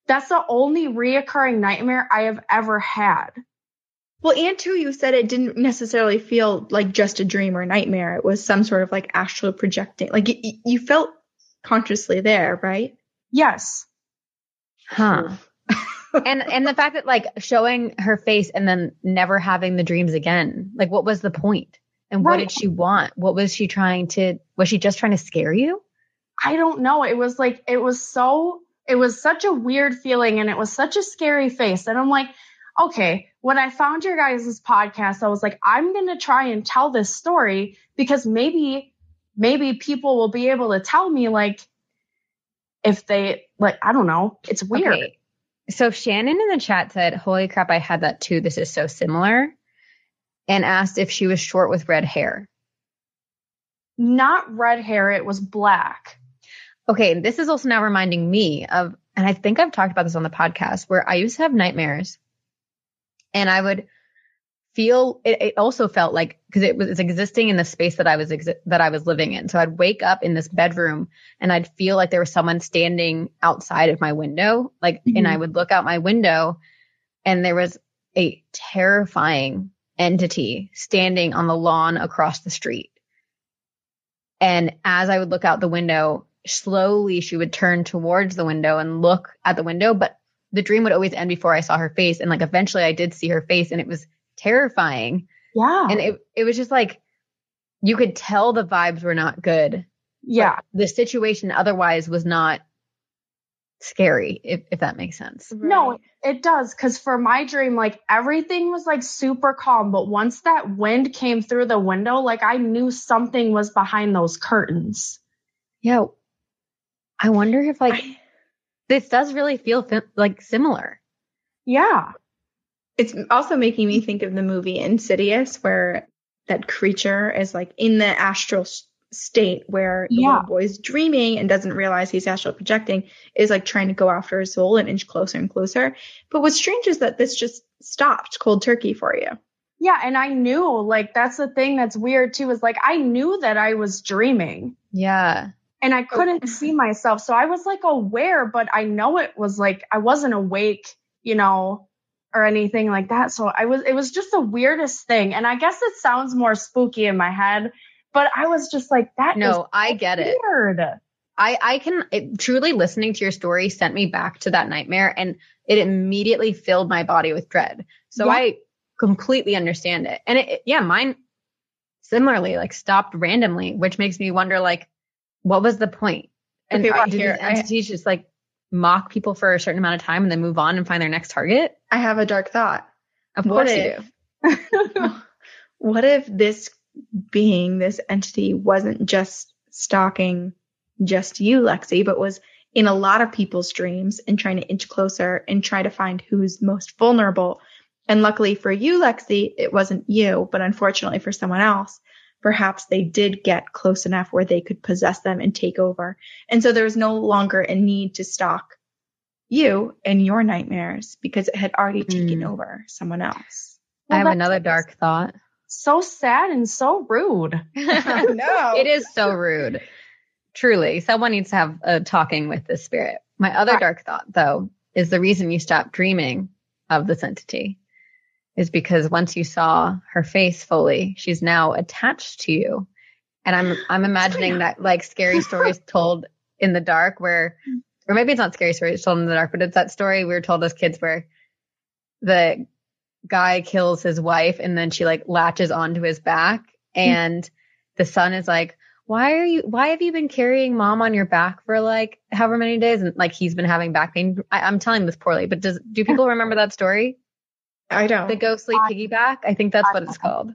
that's the only reoccurring nightmare i have ever had Well, and too, you said it didn't necessarily feel like just a dream or nightmare. It was some sort of like astral projecting. Like y- y- you felt consciously there, right? yes Huh. [LAUGHS] and and the fact that like showing her face and then never having the dreams again. Like what was the point? And what Right. did she want? What was she trying to was she just trying to scare you? i don't know it was like it was so it was such a weird feeling and it was such a scary face and i'm like okay when i found your guys' podcast i was like i'm gonna try and tell this story because maybe maybe people will be able to tell me like if they like i don't know it's weird Okay. So Shannon in the chat said, Holy crap, I had that too. This is so similar. And asked if she was short with red hair. not red hair it was black Okay, this is also now reminding me of, and I think I've talked about this on the podcast, where I used to have nightmares, and I would feel it, it also felt like because it was existing in the space that I was exi- that I was living in. So I'd wake up in this bedroom and I'd feel like there was someone standing outside of my window, like, and I mm-hmm. would look out my window, and there was a terrifying entity standing on the lawn across the street. And as I would look out the window, slowly she would turn towards the window and look at the window. But the dream would always end before I saw her face. And like eventually I did see her face and it was terrifying. yeah And it, it was just like you could tell the vibes were not good. yeah The situation otherwise was not scary, if, if that makes sense. no it does because for my dream like everything was like super calm but once that wind came through the window like i knew something was behind those curtains Yeah. I wonder if like this does really feel fi- like similar. yeah It's also making me think of the movie Insidious, where that creature is like in the astral s- state where the Yeah. little boy's dreaming and doesn't realize he's astral projecting, is like trying to go after his soul and inch closer and closer. But what's strange is that this just stopped cold turkey for you. yeah and i knew like that's the thing that's weird too is like i knew that i was dreaming Yeah. And I oh. couldn't see myself. So I was like aware, but I know it was like I wasn't awake, you know, or anything like that. So I was, it was just the weirdest thing. And I guess it sounds more spooky in my head, but I was just like, that No, I get it. weird. I, I can it, truly listening to your story sent me back to that nightmare and it immediately filled my body with dread. So Yeah. I completely understand it. And it, it- yeah, mine similarly like stopped randomly, which makes me wonder like, what was the point? And Okay, well, did here, these I- entities just like mock people for a certain amount of time and then move on and find their next target? I have a dark thought. Of What course you do. [LAUGHS] what if this being, this entity, wasn't just stalking just you, Lexi, but was in a lot of people's dreams and trying to inch closer and try to find who's most vulnerable? And luckily for you, Lexi, it wasn't you, but unfortunately for someone else, perhaps they did get close enough where they could possess them and take over. And so there was no longer a need to stalk you and your nightmares because it had already taken Mm. over someone else. I have another dark thought. So sad and so rude. [LAUGHS] [LAUGHS] no. It is so rude. Truly, someone needs to have a talking with the spirit. My other Right. dark thought, though, is the reason you stopped dreaming of this entity is because once you saw her face fully, she's now attached to you. And I'm I'm imagining that like scary [LAUGHS] stories told in the dark where or maybe it's not scary stories told in the dark, but it's that story we were told as kids where the guy kills his wife and then she like latches onto his back and the son is like why are you why have you been carrying mom on your back for like however many days? And like he's been having back pain. I, i'm telling this poorly but does do people remember that story I don't. the ghostly I- piggyback i think that's what it's called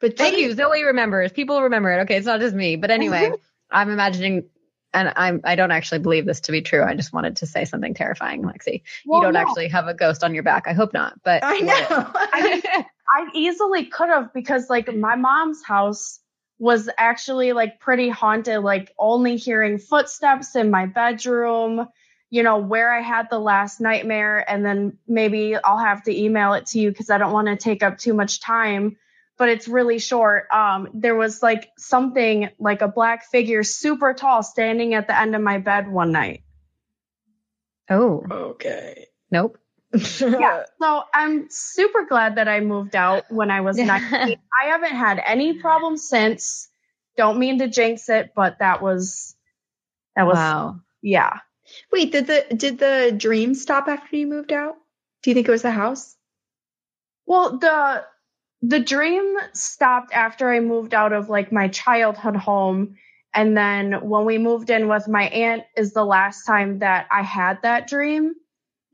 But thank you zoe remembers people remember it okay it's not just me but anyway [LAUGHS] I'm imagining, and I'm I don't actually believe this to be true. I just wanted to say something terrifying, Lexi. Well, you don't no. actually have a ghost on your back. I hope not. But I know. [LAUGHS] I easily could have because like my mom's house was actually like pretty haunted, like only hearing footsteps in my bedroom, you know, where I had the last nightmare. And then maybe I'll have to email it to you because I don't want to take up too much time. But it's really short. Um, there was like something like a black figure super tall standing at the end of my bed one night. oh okay. nope. [LAUGHS] Yeah. So I'm super glad that I moved out when I was [LAUGHS] 19. I haven't had any problems since. Don't mean to jinx it, but that was that was wow. yeah. Wait, did the did the dream stop after you moved out? Do you think it was the house? Well, the the dream stopped after I moved out of like my childhood home and then when we moved in with my aunt is the last time that I had that dream.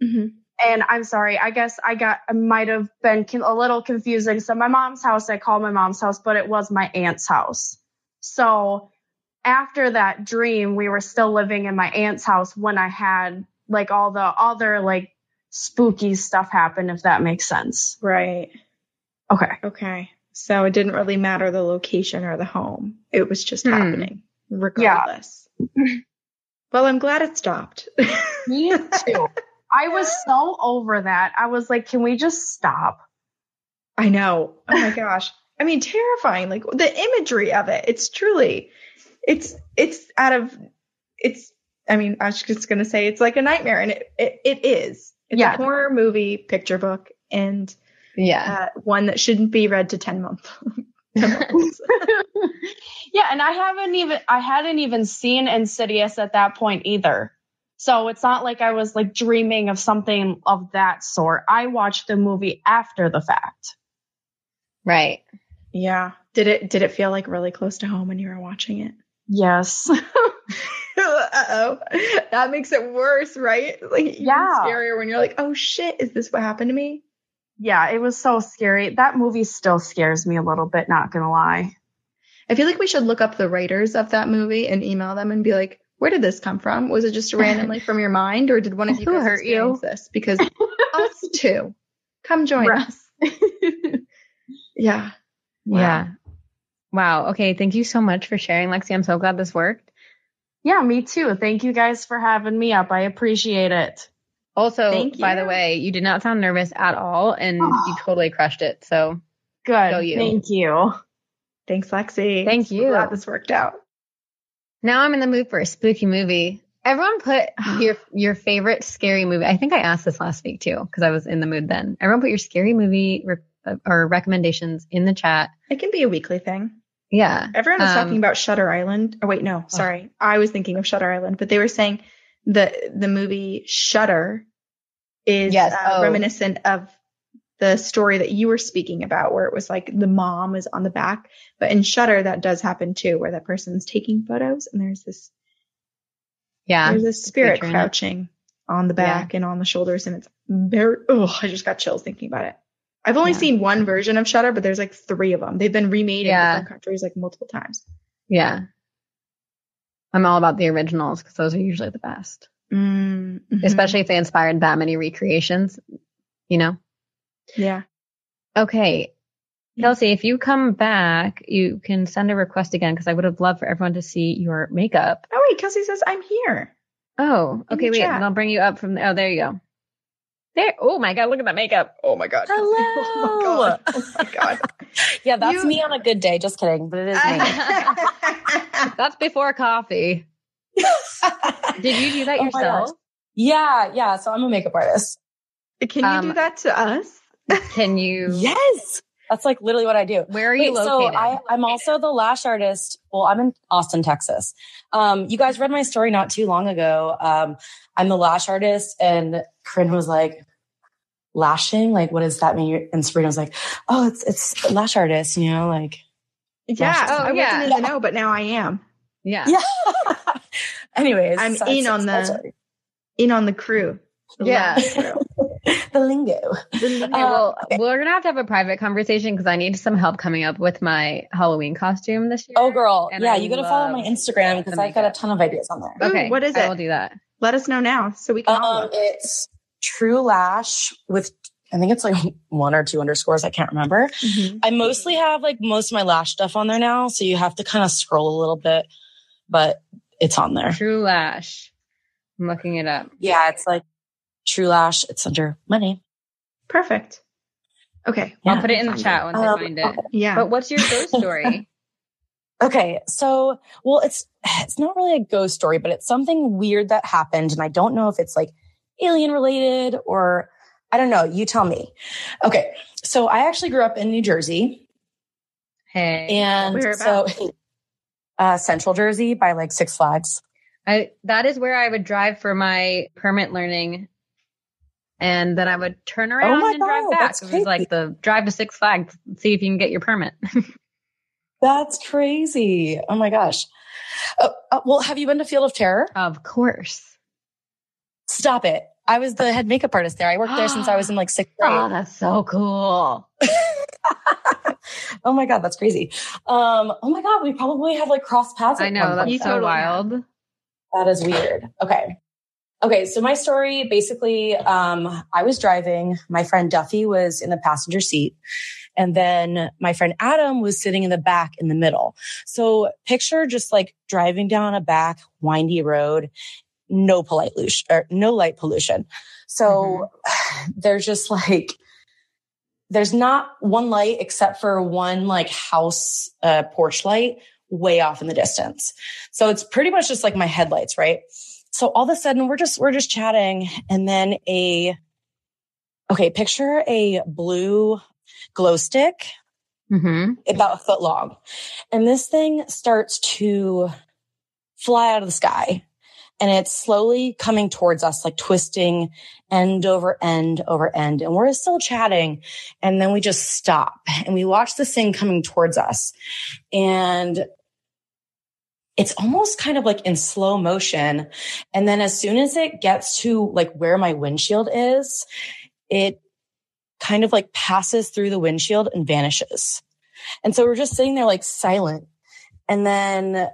Mm-hmm. and I'm sorry, I guess I got, I might have been a little confusing. So my mom's house, I call my mom's house, but it was my aunt's house. So after that dream, we were still living in my aunt's house when I had like all the other like spooky stuff happen, if that makes sense. Right. Okay. Okay. So it didn't really matter the location or the home. It was just Hmm. happening regardless. [LAUGHS] Well, I'm glad it stopped. [LAUGHS] Me too. I was so over that. I was like, can we just stop? I know. Oh my gosh. I mean, terrifying. Like the imagery of it. It's truly, it's, it's out of, it's, I mean, I was just going to say it's like a nightmare and it, it, it is. It's Yeah. a horror movie picture book and Yeah. uh, one that shouldn't be read to 10 month. [LAUGHS] [LAUGHS] yeah, and I haven't even I hadn't even seen Insidious at that point either. So it's not like I was like dreaming of something of that sort. I watched the movie after the fact. Right. yeah. Did it, did it feel like really close to home when you were watching it? Yes. [LAUGHS] Uh-oh. That makes it worse, right? Like even Yeah. scarier when you're like, oh shit, is this what happened to me? yeah, it was so scary. That movie still scares me a little bit, not gonna lie. I feel like we should look up the writers of that movie and email them and be like, where did this come from? Was it just [LAUGHS] randomly from your mind or did one of you guys hurt you? this? Because us [LAUGHS] too. Come join Right. us. Yeah. Wow. Yeah. Wow. Okay. Thank you so much for sharing, Lexi. I'm so glad this worked. Yeah, me too. Thank you guys for having me up. I appreciate it. Also, Thank by the way, you did not sound nervous at all and ah. you totally crushed it. So Good. Go you. Thank you. Thanks, Lexi. Thank So you. glad this worked out. now I'm in the mood for a spooky movie. Everyone put [SIGHS] your your favorite scary movie. I think I asked this last week too because I was in the mood then. Everyone put your scary movie re- or recommendations in the chat. It can be a weekly thing. Yeah. Everyone was Um, talking about Shutter Island. Oh wait, no, sorry. I was thinking of Shutter Island, but they were saying the the movie Shutter is Yes, uh, oh. reminiscent of the story that you were speaking about, where it was like the mom is on the back. But in Shutter, that does happen too, where that person's taking photos and there's this Yeah. there's this spirit it. crouching on the back and on the shoulders, and it's very. Oh, I just got chills thinking about it. I've only Yeah. seen one version of Shutter, but there's like three of them. They've been remade Yeah. in different countries like multiple times. Yeah. I'm all about the originals because those are usually the best, Mm, mhm. especially if they inspired that many recreations, you know? Yeah. Okay. Kelsey, if you come back, you can send a request again because I would have loved for everyone to see your makeup. Oh wait, Kelsey says I'm here. Oh, okay. Wait, I'll bring you up from there. Oh, there you go. There. Oh my God. Look at that makeup. Oh my god. Hello. [LAUGHS] Oh my god. Oh my god. [LAUGHS] Yeah, that's You- me on a good day. Just kidding, but it is me. [LAUGHS] That's before coffee. Did you do that Oh yourself? yeah, yeah. So I'm a makeup artist. Can you Um, do that to us? Can you? Yes. That's like literally what I do. Where are you Wait, so located? I, I'm also the lash artist. Well, I'm in Austin, Texas. Um, you guys read my story not too long ago. Um, I'm the lash artist, and Corinne was like, "Lashing? Like, what does that mean?" And Brianna was like, "Oh, it's it's lash artist. You know, like." Yeah. Oh, I yeah. wasn't in the know, but now I am. yeah. Yeah. [LAUGHS] Anyways, I'm so in on it's- the- In on the crew. The Yeah. lash crew. [LAUGHS] the lingo. Okay, Uh, well, okay. we're gonna have to have a private conversation because I need some help coming up with my Halloween costume this year. Oh, girl. And yeah, I you got to follow my Instagram because I've got a ton of ideas on there. Ooh, Okay, what is it? I will do that. Let us know now so we can all Um, it's True Lash with, I think it's like [LAUGHS] one or two underscores. I can't remember. Mhm. I mostly have like most of my lash stuff on there now. So you have to kind of scroll a little bit, but it's on there. True Lash. I'm looking it up. Yeah, it's like True Lash. It's under my name. Perfect. Okay. I'll put it in the Find chat once I Um, find it. Yeah. But what's your ghost [LAUGHS] story? Okay, so well, it's [SIGHS] it's not really a ghost story, but it's something weird that happened, and I don't know if it's like alien related or I don't know. You tell me. Okay, so I actually grew up in New Jersey, hey, and so [LAUGHS] uh, Central Jersey by like Six Flags. I that is where I would drive for my permit learning, and then I would turn around Oh and drive back. It was like the drive to Six Flags, see if you can get your permit. [LAUGHS] That's crazy. Oh my gosh. Uh, uh, well, have you been to Field of Terror? of course. Stop it. I was the head makeup artist there. I worked there since I was in like sixth grade. Oh, that's so cool. [LAUGHS] oh my god, that's crazy. Um, oh my god, we probably have like cross paths. I know that's so wild. That is weird. Okay. Okay. So my story basically, um, I was driving. My friend Duffy was in the passenger seat. And then my friend Adam was sitting in the back in the middle. So picture just like driving down a back windy road, no polite pollution or no light pollution. So [SIGHS] there's just like, there's not one light except for one like house, uh, porch light way off in the distance. So it's pretty much just like my headlights, right? So all of a sudden we're just, we're just chatting and then a, okay, picture a blue glow stick Mm-hmm. about a foot long. And this thing starts to fly out of the sky and it's slowly coming towards us, like twisting end over end over end. And we're still chatting. And then we just stop and we watch this thing coming towards us. And it's almost kind of like in slow motion. And then as soon as it gets to like where my windshield is, it kind of like passes through the windshield and vanishes. And so we're just sitting there like silent. And then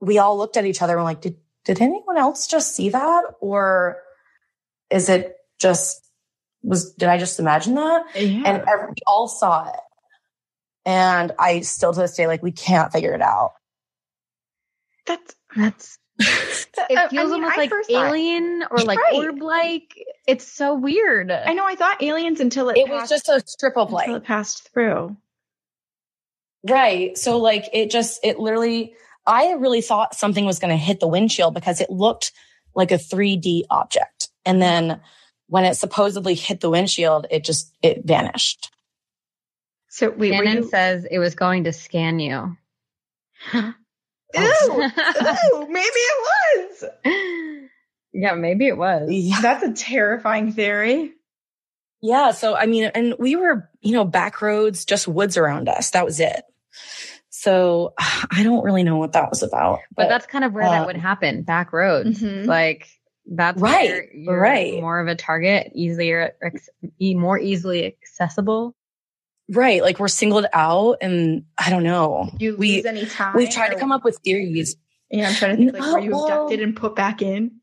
we all looked at each other and we're like, did, did anyone else just see that? Or is it just was, did I just imagine that? Yeah. And every, we all saw it. And I still to this day, like we can't figure it out. that's That's [LAUGHS] it feels mean, almost I like first thought- alien or like Right. orb like. It's so weird. I know. I thought aliens until it. It was just a strip of until light. it passed through. Right. So like it just, it literally, I really thought something was going to hit the windshield because it looked like a 3D object. And then when it supposedly hit the windshield, it just, it vanished. So wait, were Shannon you? says it was going to scan you. Ew, [LAUGHS] ew, maybe it was. yeah, maybe it was. Yeah. That's a terrifying theory. Yeah. So, I mean, and we were, you know, back roads, just woods around us. That was it. So [SIGHS] I don't really know what that was about. But that's kind of where uh, that would happen. Back roads. Mhm. Like that's Right, where you're right. more of a target, easier, ex- more easily accessible. right. Like we're singled out and I don't know. You we, lose any time. we've tried to come up with theories. Yeah, I'm trying to think. Like, were you No. abducted and put back in?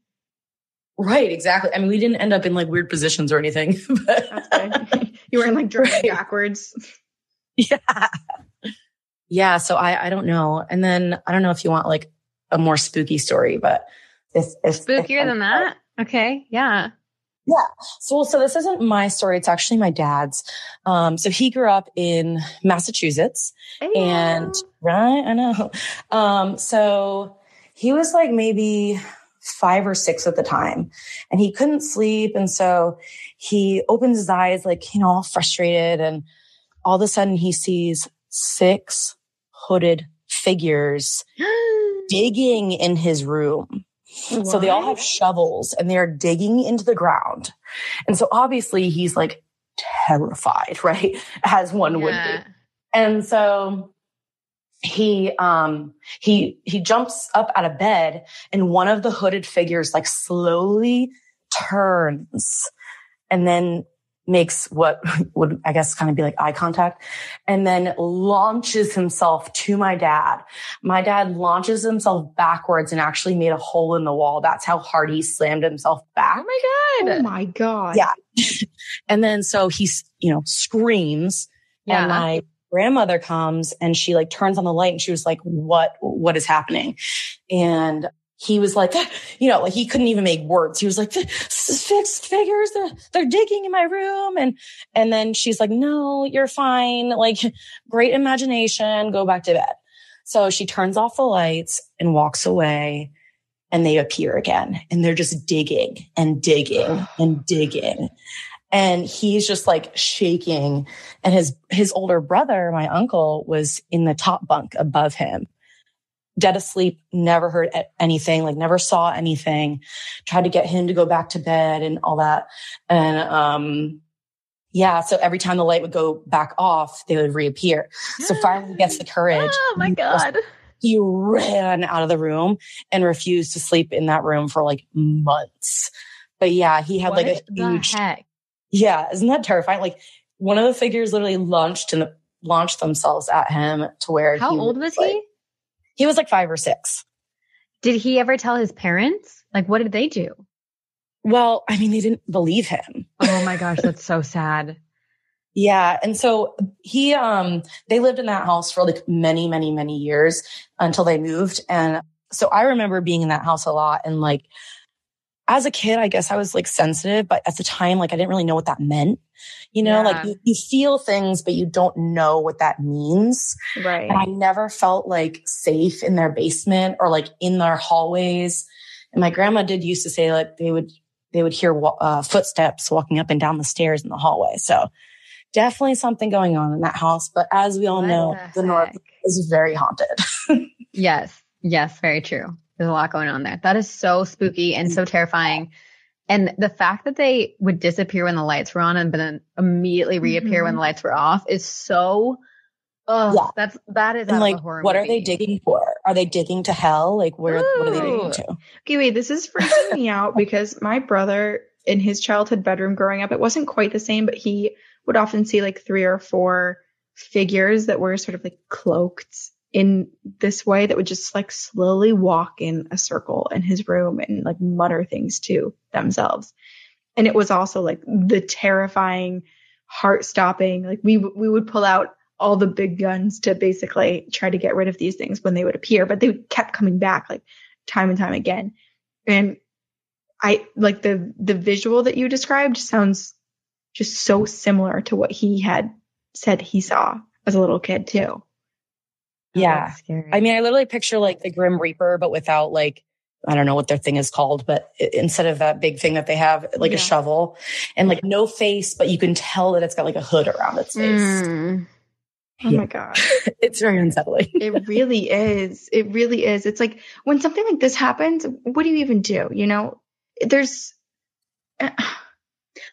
Right. Exactly. I mean, we didn't end up in like weird positions or anything. [LAUGHS] but- That's good. [LAUGHS] you weren't like driving Right. backwards. [LAUGHS] yeah. Yeah. So I, I don't know. And then I don't know if you want like a more spooky story, but if, if Spookier if- than that. Okay. Yeah. Yeah. So, so this isn't my story. It's actually my dad's. Um, so he grew up in Massachusetts and right, I know. Um, so he was like maybe five or six at the time and he couldn't sleep. And so he opens his eyes, like, you know, all frustrated. And all of a sudden he sees six hooded figures [GASPS] digging in his room. So they all have shovels and they're digging into the ground. And so obviously he's like terrified, [LAUGHS] right? As one would be. And so he um he he jumps up out of bed and one of the hooded figures like slowly turns and then makes what [LAUGHS] would I guess kind of be like eye contact and then launches himself to my dad. My dad launches himself backwards and actually made a hole in the wall. That's how hard he slammed himself back. Oh my god. Oh my god. Yeah. [LAUGHS] and then so he's, you know, screams Yeah. and my grandmother comes and she like turns on the light and she was like, what, what is happening? And he was like, ah, you know, like he couldn't even make words. He was like, fixed figures, they're, they're digging in my room. And, and then she's like, no, you're fine. Like great imagination. Go back to bed. So she turns off the lights and walks away and they appear again and they're just digging and digging and digging. And he's just like shaking and his, his older brother, my uncle was in the top bunk above him dead asleep, never heard anything, like never saw anything, tried to get him to go back to bed and all that. And, um, yeah. So every time the light would go back off, they would reappear. So [GASPS] finally he gets the courage. Oh my god. He ran out of the room and refused to sleep in that room for like months. But yeah, he had like a huge, heck? yeah. Isn't that terrifying? Like one of the figures literally launched and launched themselves at him to where How old was like- he? He was like five or six. Did he ever tell his parents? Like, what did they do? Well, I mean, they didn't believe him. Oh my gosh, that's so sad. Yeah. And so he, um, they lived in that house for like many, many, many years until they moved. And so I remember being in that house a lot. And like, as a kid, I guess I was like sensitive, but at the time, like I didn't really know what that meant. You know, like you, you feel things, but you don't know what that means. Right. And I never felt like safe in their basement or like in their hallways. And my grandma did used to say like they would, they would hear uh, footsteps walking up and down the stairs in the hallway. So definitely something going on in that house. But as we all What know, the the North is very haunted. [LAUGHS] Yes. Yes. Very true. There's a lot going on there. That is so spooky and so terrifying. And the fact that they would disappear when the lights were on and then immediately reappear when the mm-hmm. lights were off is so. Oh, Yeah. that's that is like, what are they digging for? Are they digging to hell? Like, where, what are they digging to? Okay, wait, this is freaking me out because my brother in his childhood bedroom growing up, it wasn't quite the same, but he would often see like three or four figures that were sort of like cloaked in this way that would just like slowly walk in a circle in his room and like mutter things to themselves. And it was also like the terrifying, heart stopping, like we, we would pull out all the big guns to basically try to get rid of these things when they would appear, but they kept coming back like time and time again. And I like the the visual that you described sounds just so similar to what he had said he saw as a little kid too. Oh, Yeah. scary. I mean, I literally picture like the Grim Reaper, but without like, I don't know what their thing is called, but instead of that big thing that they have, like Yeah. a shovel and like no face, but you can tell that it's got like a hood around its face. Mm. Oh Yeah. my god. [LAUGHS] It's very unsettling. It really is. It really is. It's like when something like this happens, what do you even do? You know, there's [SIGHS]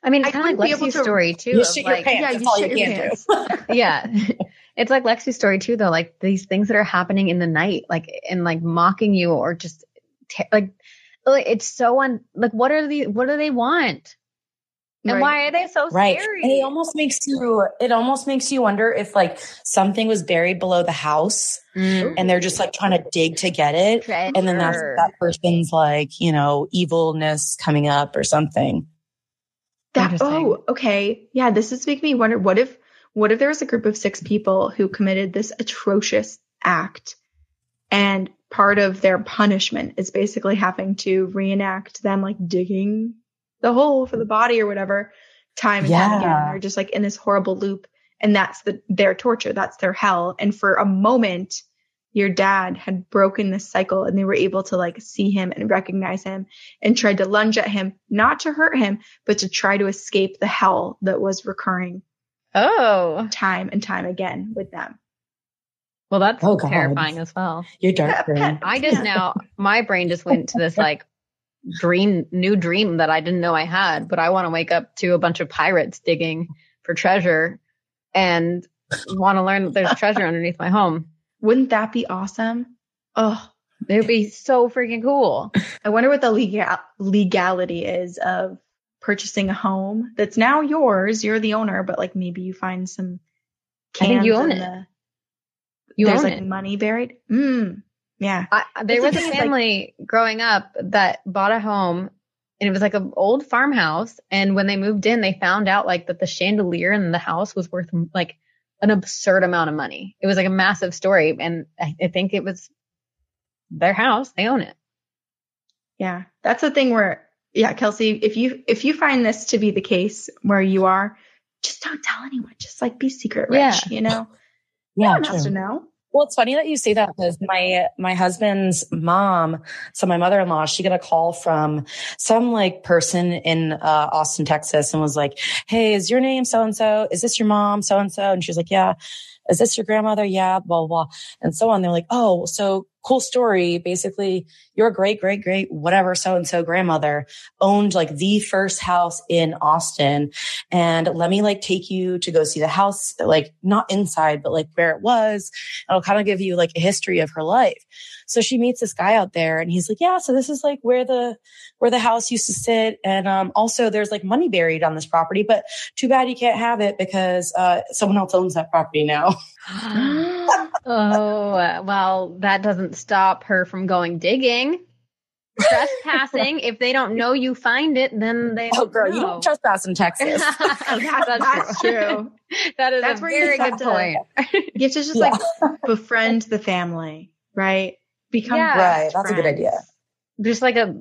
I mean, I it's kind of wouldn't like be Lexi's to- story too. You of, shit your pants. yeah, That's you all shit you your can pants. do. yeah. [LAUGHS] It's like Lexi's story too, though. Like these things that are happening in the night, like and like mocking you or just te- like, like it's so un like what are the what do they want? And Right. why are they so Right. scary? And it almost makes you, it almost makes you wonder if like something was buried below the house Mm. and they're just like trying to dig to get it. And then that's that person's like, you know, evilness coming up or something. That oh, okay. Yeah, this is making me wonder what if what if there was a group of six people who committed this atrocious act and part of their punishment is basically having to reenact them like digging the hole for the body or whatever time and time again. They're just like in this horrible loop and that's the their torture, that's their hell. And for a moment your dad had broken this cycle and they were able to like see him and recognize him and tried to lunge at him, not to hurt him, but to try to escape the hell that was recurring Oh, time and time again with them. well, that's Oh, God. terrifying as well. You're dark. Yeah, I just Yeah. now my brain just went to this like dream, new dream that I didn't know I had, but I want to wake up to a bunch of pirates digging for treasure and want to learn that there's treasure underneath my home. Wouldn't that be awesome? Oh, It would be so freaking cool. I wonder what the legal legality is of purchasing a home that's now yours. You're the owner, but like maybe you find some I think you own in it. the- You there's own like it. money buried. Mm, yeah. I, there was a is, like- family growing up that bought a home and it was like an old farmhouse. And when they moved in, they found out like that the chandelier in the house was worth like an absurd amount of money. It was like a massive story. And I, I think it was their house. They own it. Yeah. That's the thing where, yeah, Kelsey, if you, if you find this to be the case where you are, just don't tell anyone. Just like be secret rich, Yeah. you know? Yeah, no one has to know. Well, it's funny that you say that because my my husband's mom, so my mother in law, she got a call from some like person in uh, Austin, Texas, and was like, "Hey, is your name so and so? Is this your mom so and so?" And she was like, "Yeah." Is this your grandmother? Yeah, blah, blah, blah. And so on. They're like, oh, so cool story. Basically, your great, great, great, whatever, so and so grandmother owned like the first house in Austin. And let me like take you to go see the house, like not inside, but like where it was. It'll kind of give you like a history of her life. So she meets this guy out there and he's like, yeah, so this is like where the, where the house used to sit. And, um, also there's like money buried on this property, but too bad you can't have it because, uh, someone else owns that property now. [GASPS] [GASPS] oh, well, that doesn't stop her from going digging. [LAUGHS] Trespassing. if they don't know you find it, then they Oh, don't girl, you don't trust in [LAUGHS] Texas. Oh, that's, [LAUGHS] that's true. That is That's a where you very good have to- You have to just Yeah. like befriend the family, right? Become Yeah. Right, best that's a good idea. Just like a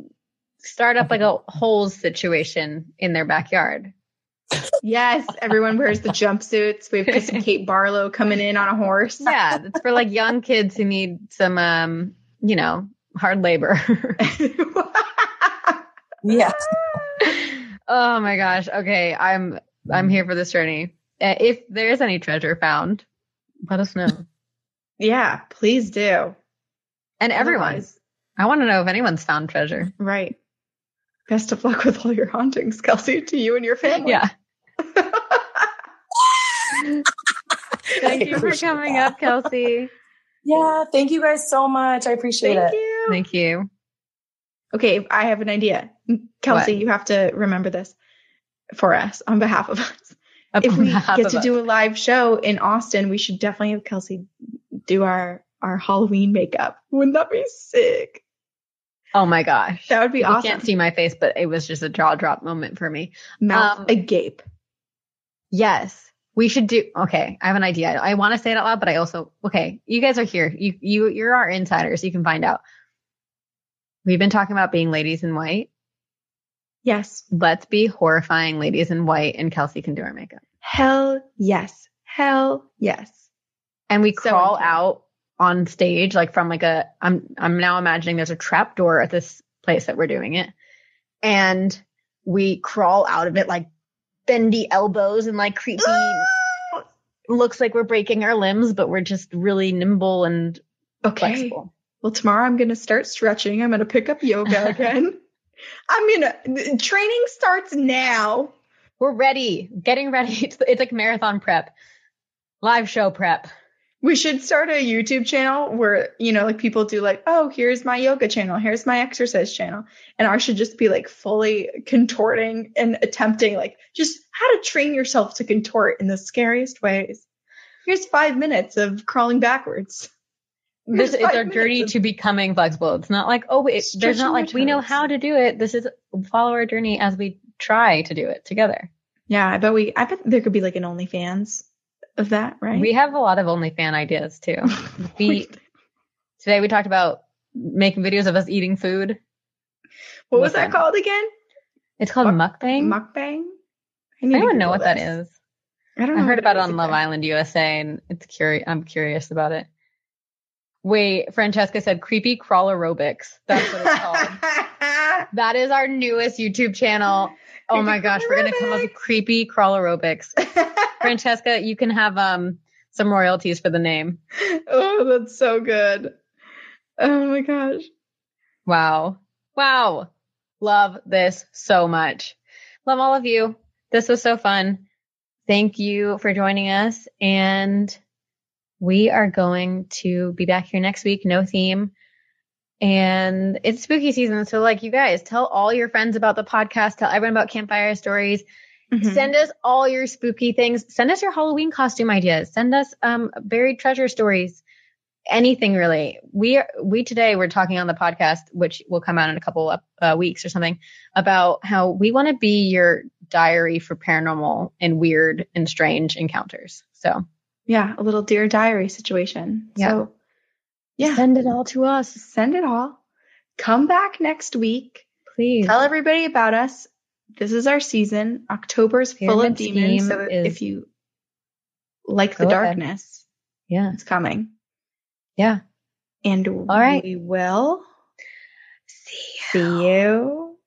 start up like a holes situation in their backyard. Yes, everyone wears the jumpsuits. We have Kissin' [LAUGHS] Kate Barlow coming in on a horse. Yeah, it's for like young kids who need some, um, you know, hard labor. [LAUGHS] Yeah. oh my gosh. Okay, I'm I'm here for this journey. Uh, If there is any treasure found, let us know. yeah, please do. And everyone, Otherwise- I want to know if anyone's found treasure. Right. Best of luck with all your hauntings, Kelsey, to you and your family. Yeah. [LAUGHS] Thank you for coming that. up, Kelsey. Yeah. Thank you guys so much. I appreciate Thank it. you. Thank you. Okay, I have an idea. Kelsey, What? you have to remember this for us on behalf of us. if we get to do a live show in Austin, we should definitely have Kelsey do our our Halloween makeup. Wouldn't that be sick? oh my gosh, That would be you awesome. can't see my face, but it was just a jaw drop moment for me. Mouth um, agape. Yes. We should do okay. I have an idea. I want to say it out loud, but I also okay. You guys are here. You you you're our insiders. You can find out. We've been talking about being ladies in white. Yes. Let's be horrifying ladies in white, and Kelsey can do our makeup. Hell yes. Hell yes. And we So crawl out on stage like from like a. I'm I'm now imagining there's a trap door at this place that we're doing it, and we crawl out of it like bendy elbows and like creepy. [GASPS] looks like we're breaking our limbs, but we're just really nimble and Okay. flexible. Well, tomorrow I'm going to start stretching. I'm going to pick up yoga [LAUGHS] again. I'm going to, training starts now. We're ready, getting ready. [LAUGHS] It's, it's like marathon prep, live show prep. We should start a YouTube channel where, you know, like people do like, oh, here's my yoga channel. Here's my exercise channel. And ours should just be like fully contorting and attempting like just how to train yourself to contort in the scariest ways. Here's five minutes of crawling backwards. This is our journey to becoming flexible. It's not like, oh, wait, there's not like we know how to do it. This is follow our journey as we try to do it together. Yeah, I bet we, I bet there could be like an OnlyFans of that, right? We have a lot of OnlyFan ideas too. [LAUGHS] We today we talked about making videos of us eating food. what was that called again? It's called mukbang. Mukbang? I I need to don't know what that this. is. I don't I heard about it on Love. Island USA, and it's curious. I'm curious about it. Wait, Francesca said creepy crawl aerobics. That's what it's called. [LAUGHS] that is our newest YouTube channel. Oh my gosh, we're gonna come up with creepy crawl aerobics. [LAUGHS] Francesca, you can have um some royalties for the name. oh, that's so good. Oh my gosh. Wow. Wow. Love this so much. Love all of you. This was so fun. Thank you for joining us. And we are going to be back here next week. No theme. And it's spooky season. So, like, you guys tell all your friends about the podcast, tell everyone about campfire stories. Mhm. Send us all your spooky things. Send us your Halloween costume ideas. Send us um, buried treasure stories. Anything really. We are, we today we're talking on the podcast, which will come out in a couple of uh, weeks or something, about how we want to be your diary for paranormal and weird and strange encounters. So yeah, a little dear diary situation. Yeah. So yeah, send it all to us, send it all. Come back next week. please. Tell everybody about us. This is our season. October's full of demons. So if you like the Go ahead. darkness, Yeah, it's coming. yeah. And right. we will see you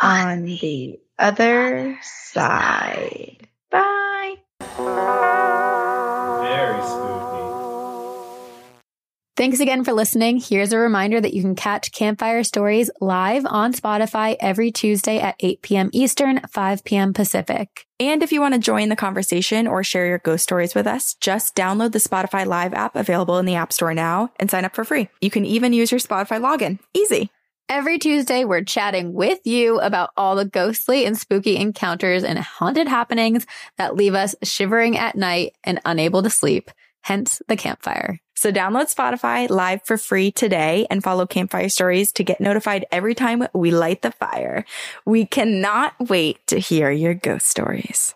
on the other side. Bye. Thanks again for listening. Here's a reminder that you can catch Campfire Stories live on Spotify every Tuesday at 8 p.m. Eastern, 5 p.m. Pacific. And if you want to join the conversation or share your ghost stories with us, just download the Spotify Live app available in the App Store now and sign up for free. You can even use your Spotify login. Easy. Every Tuesday, we're chatting with you about all the ghostly and spooky encounters and haunted happenings that leave us shivering at night and unable to sleep, hence the campfire. So download Spotify live for free today and follow Campfire Stories to get notified every time we light the fire. We cannot wait to hear your ghost stories.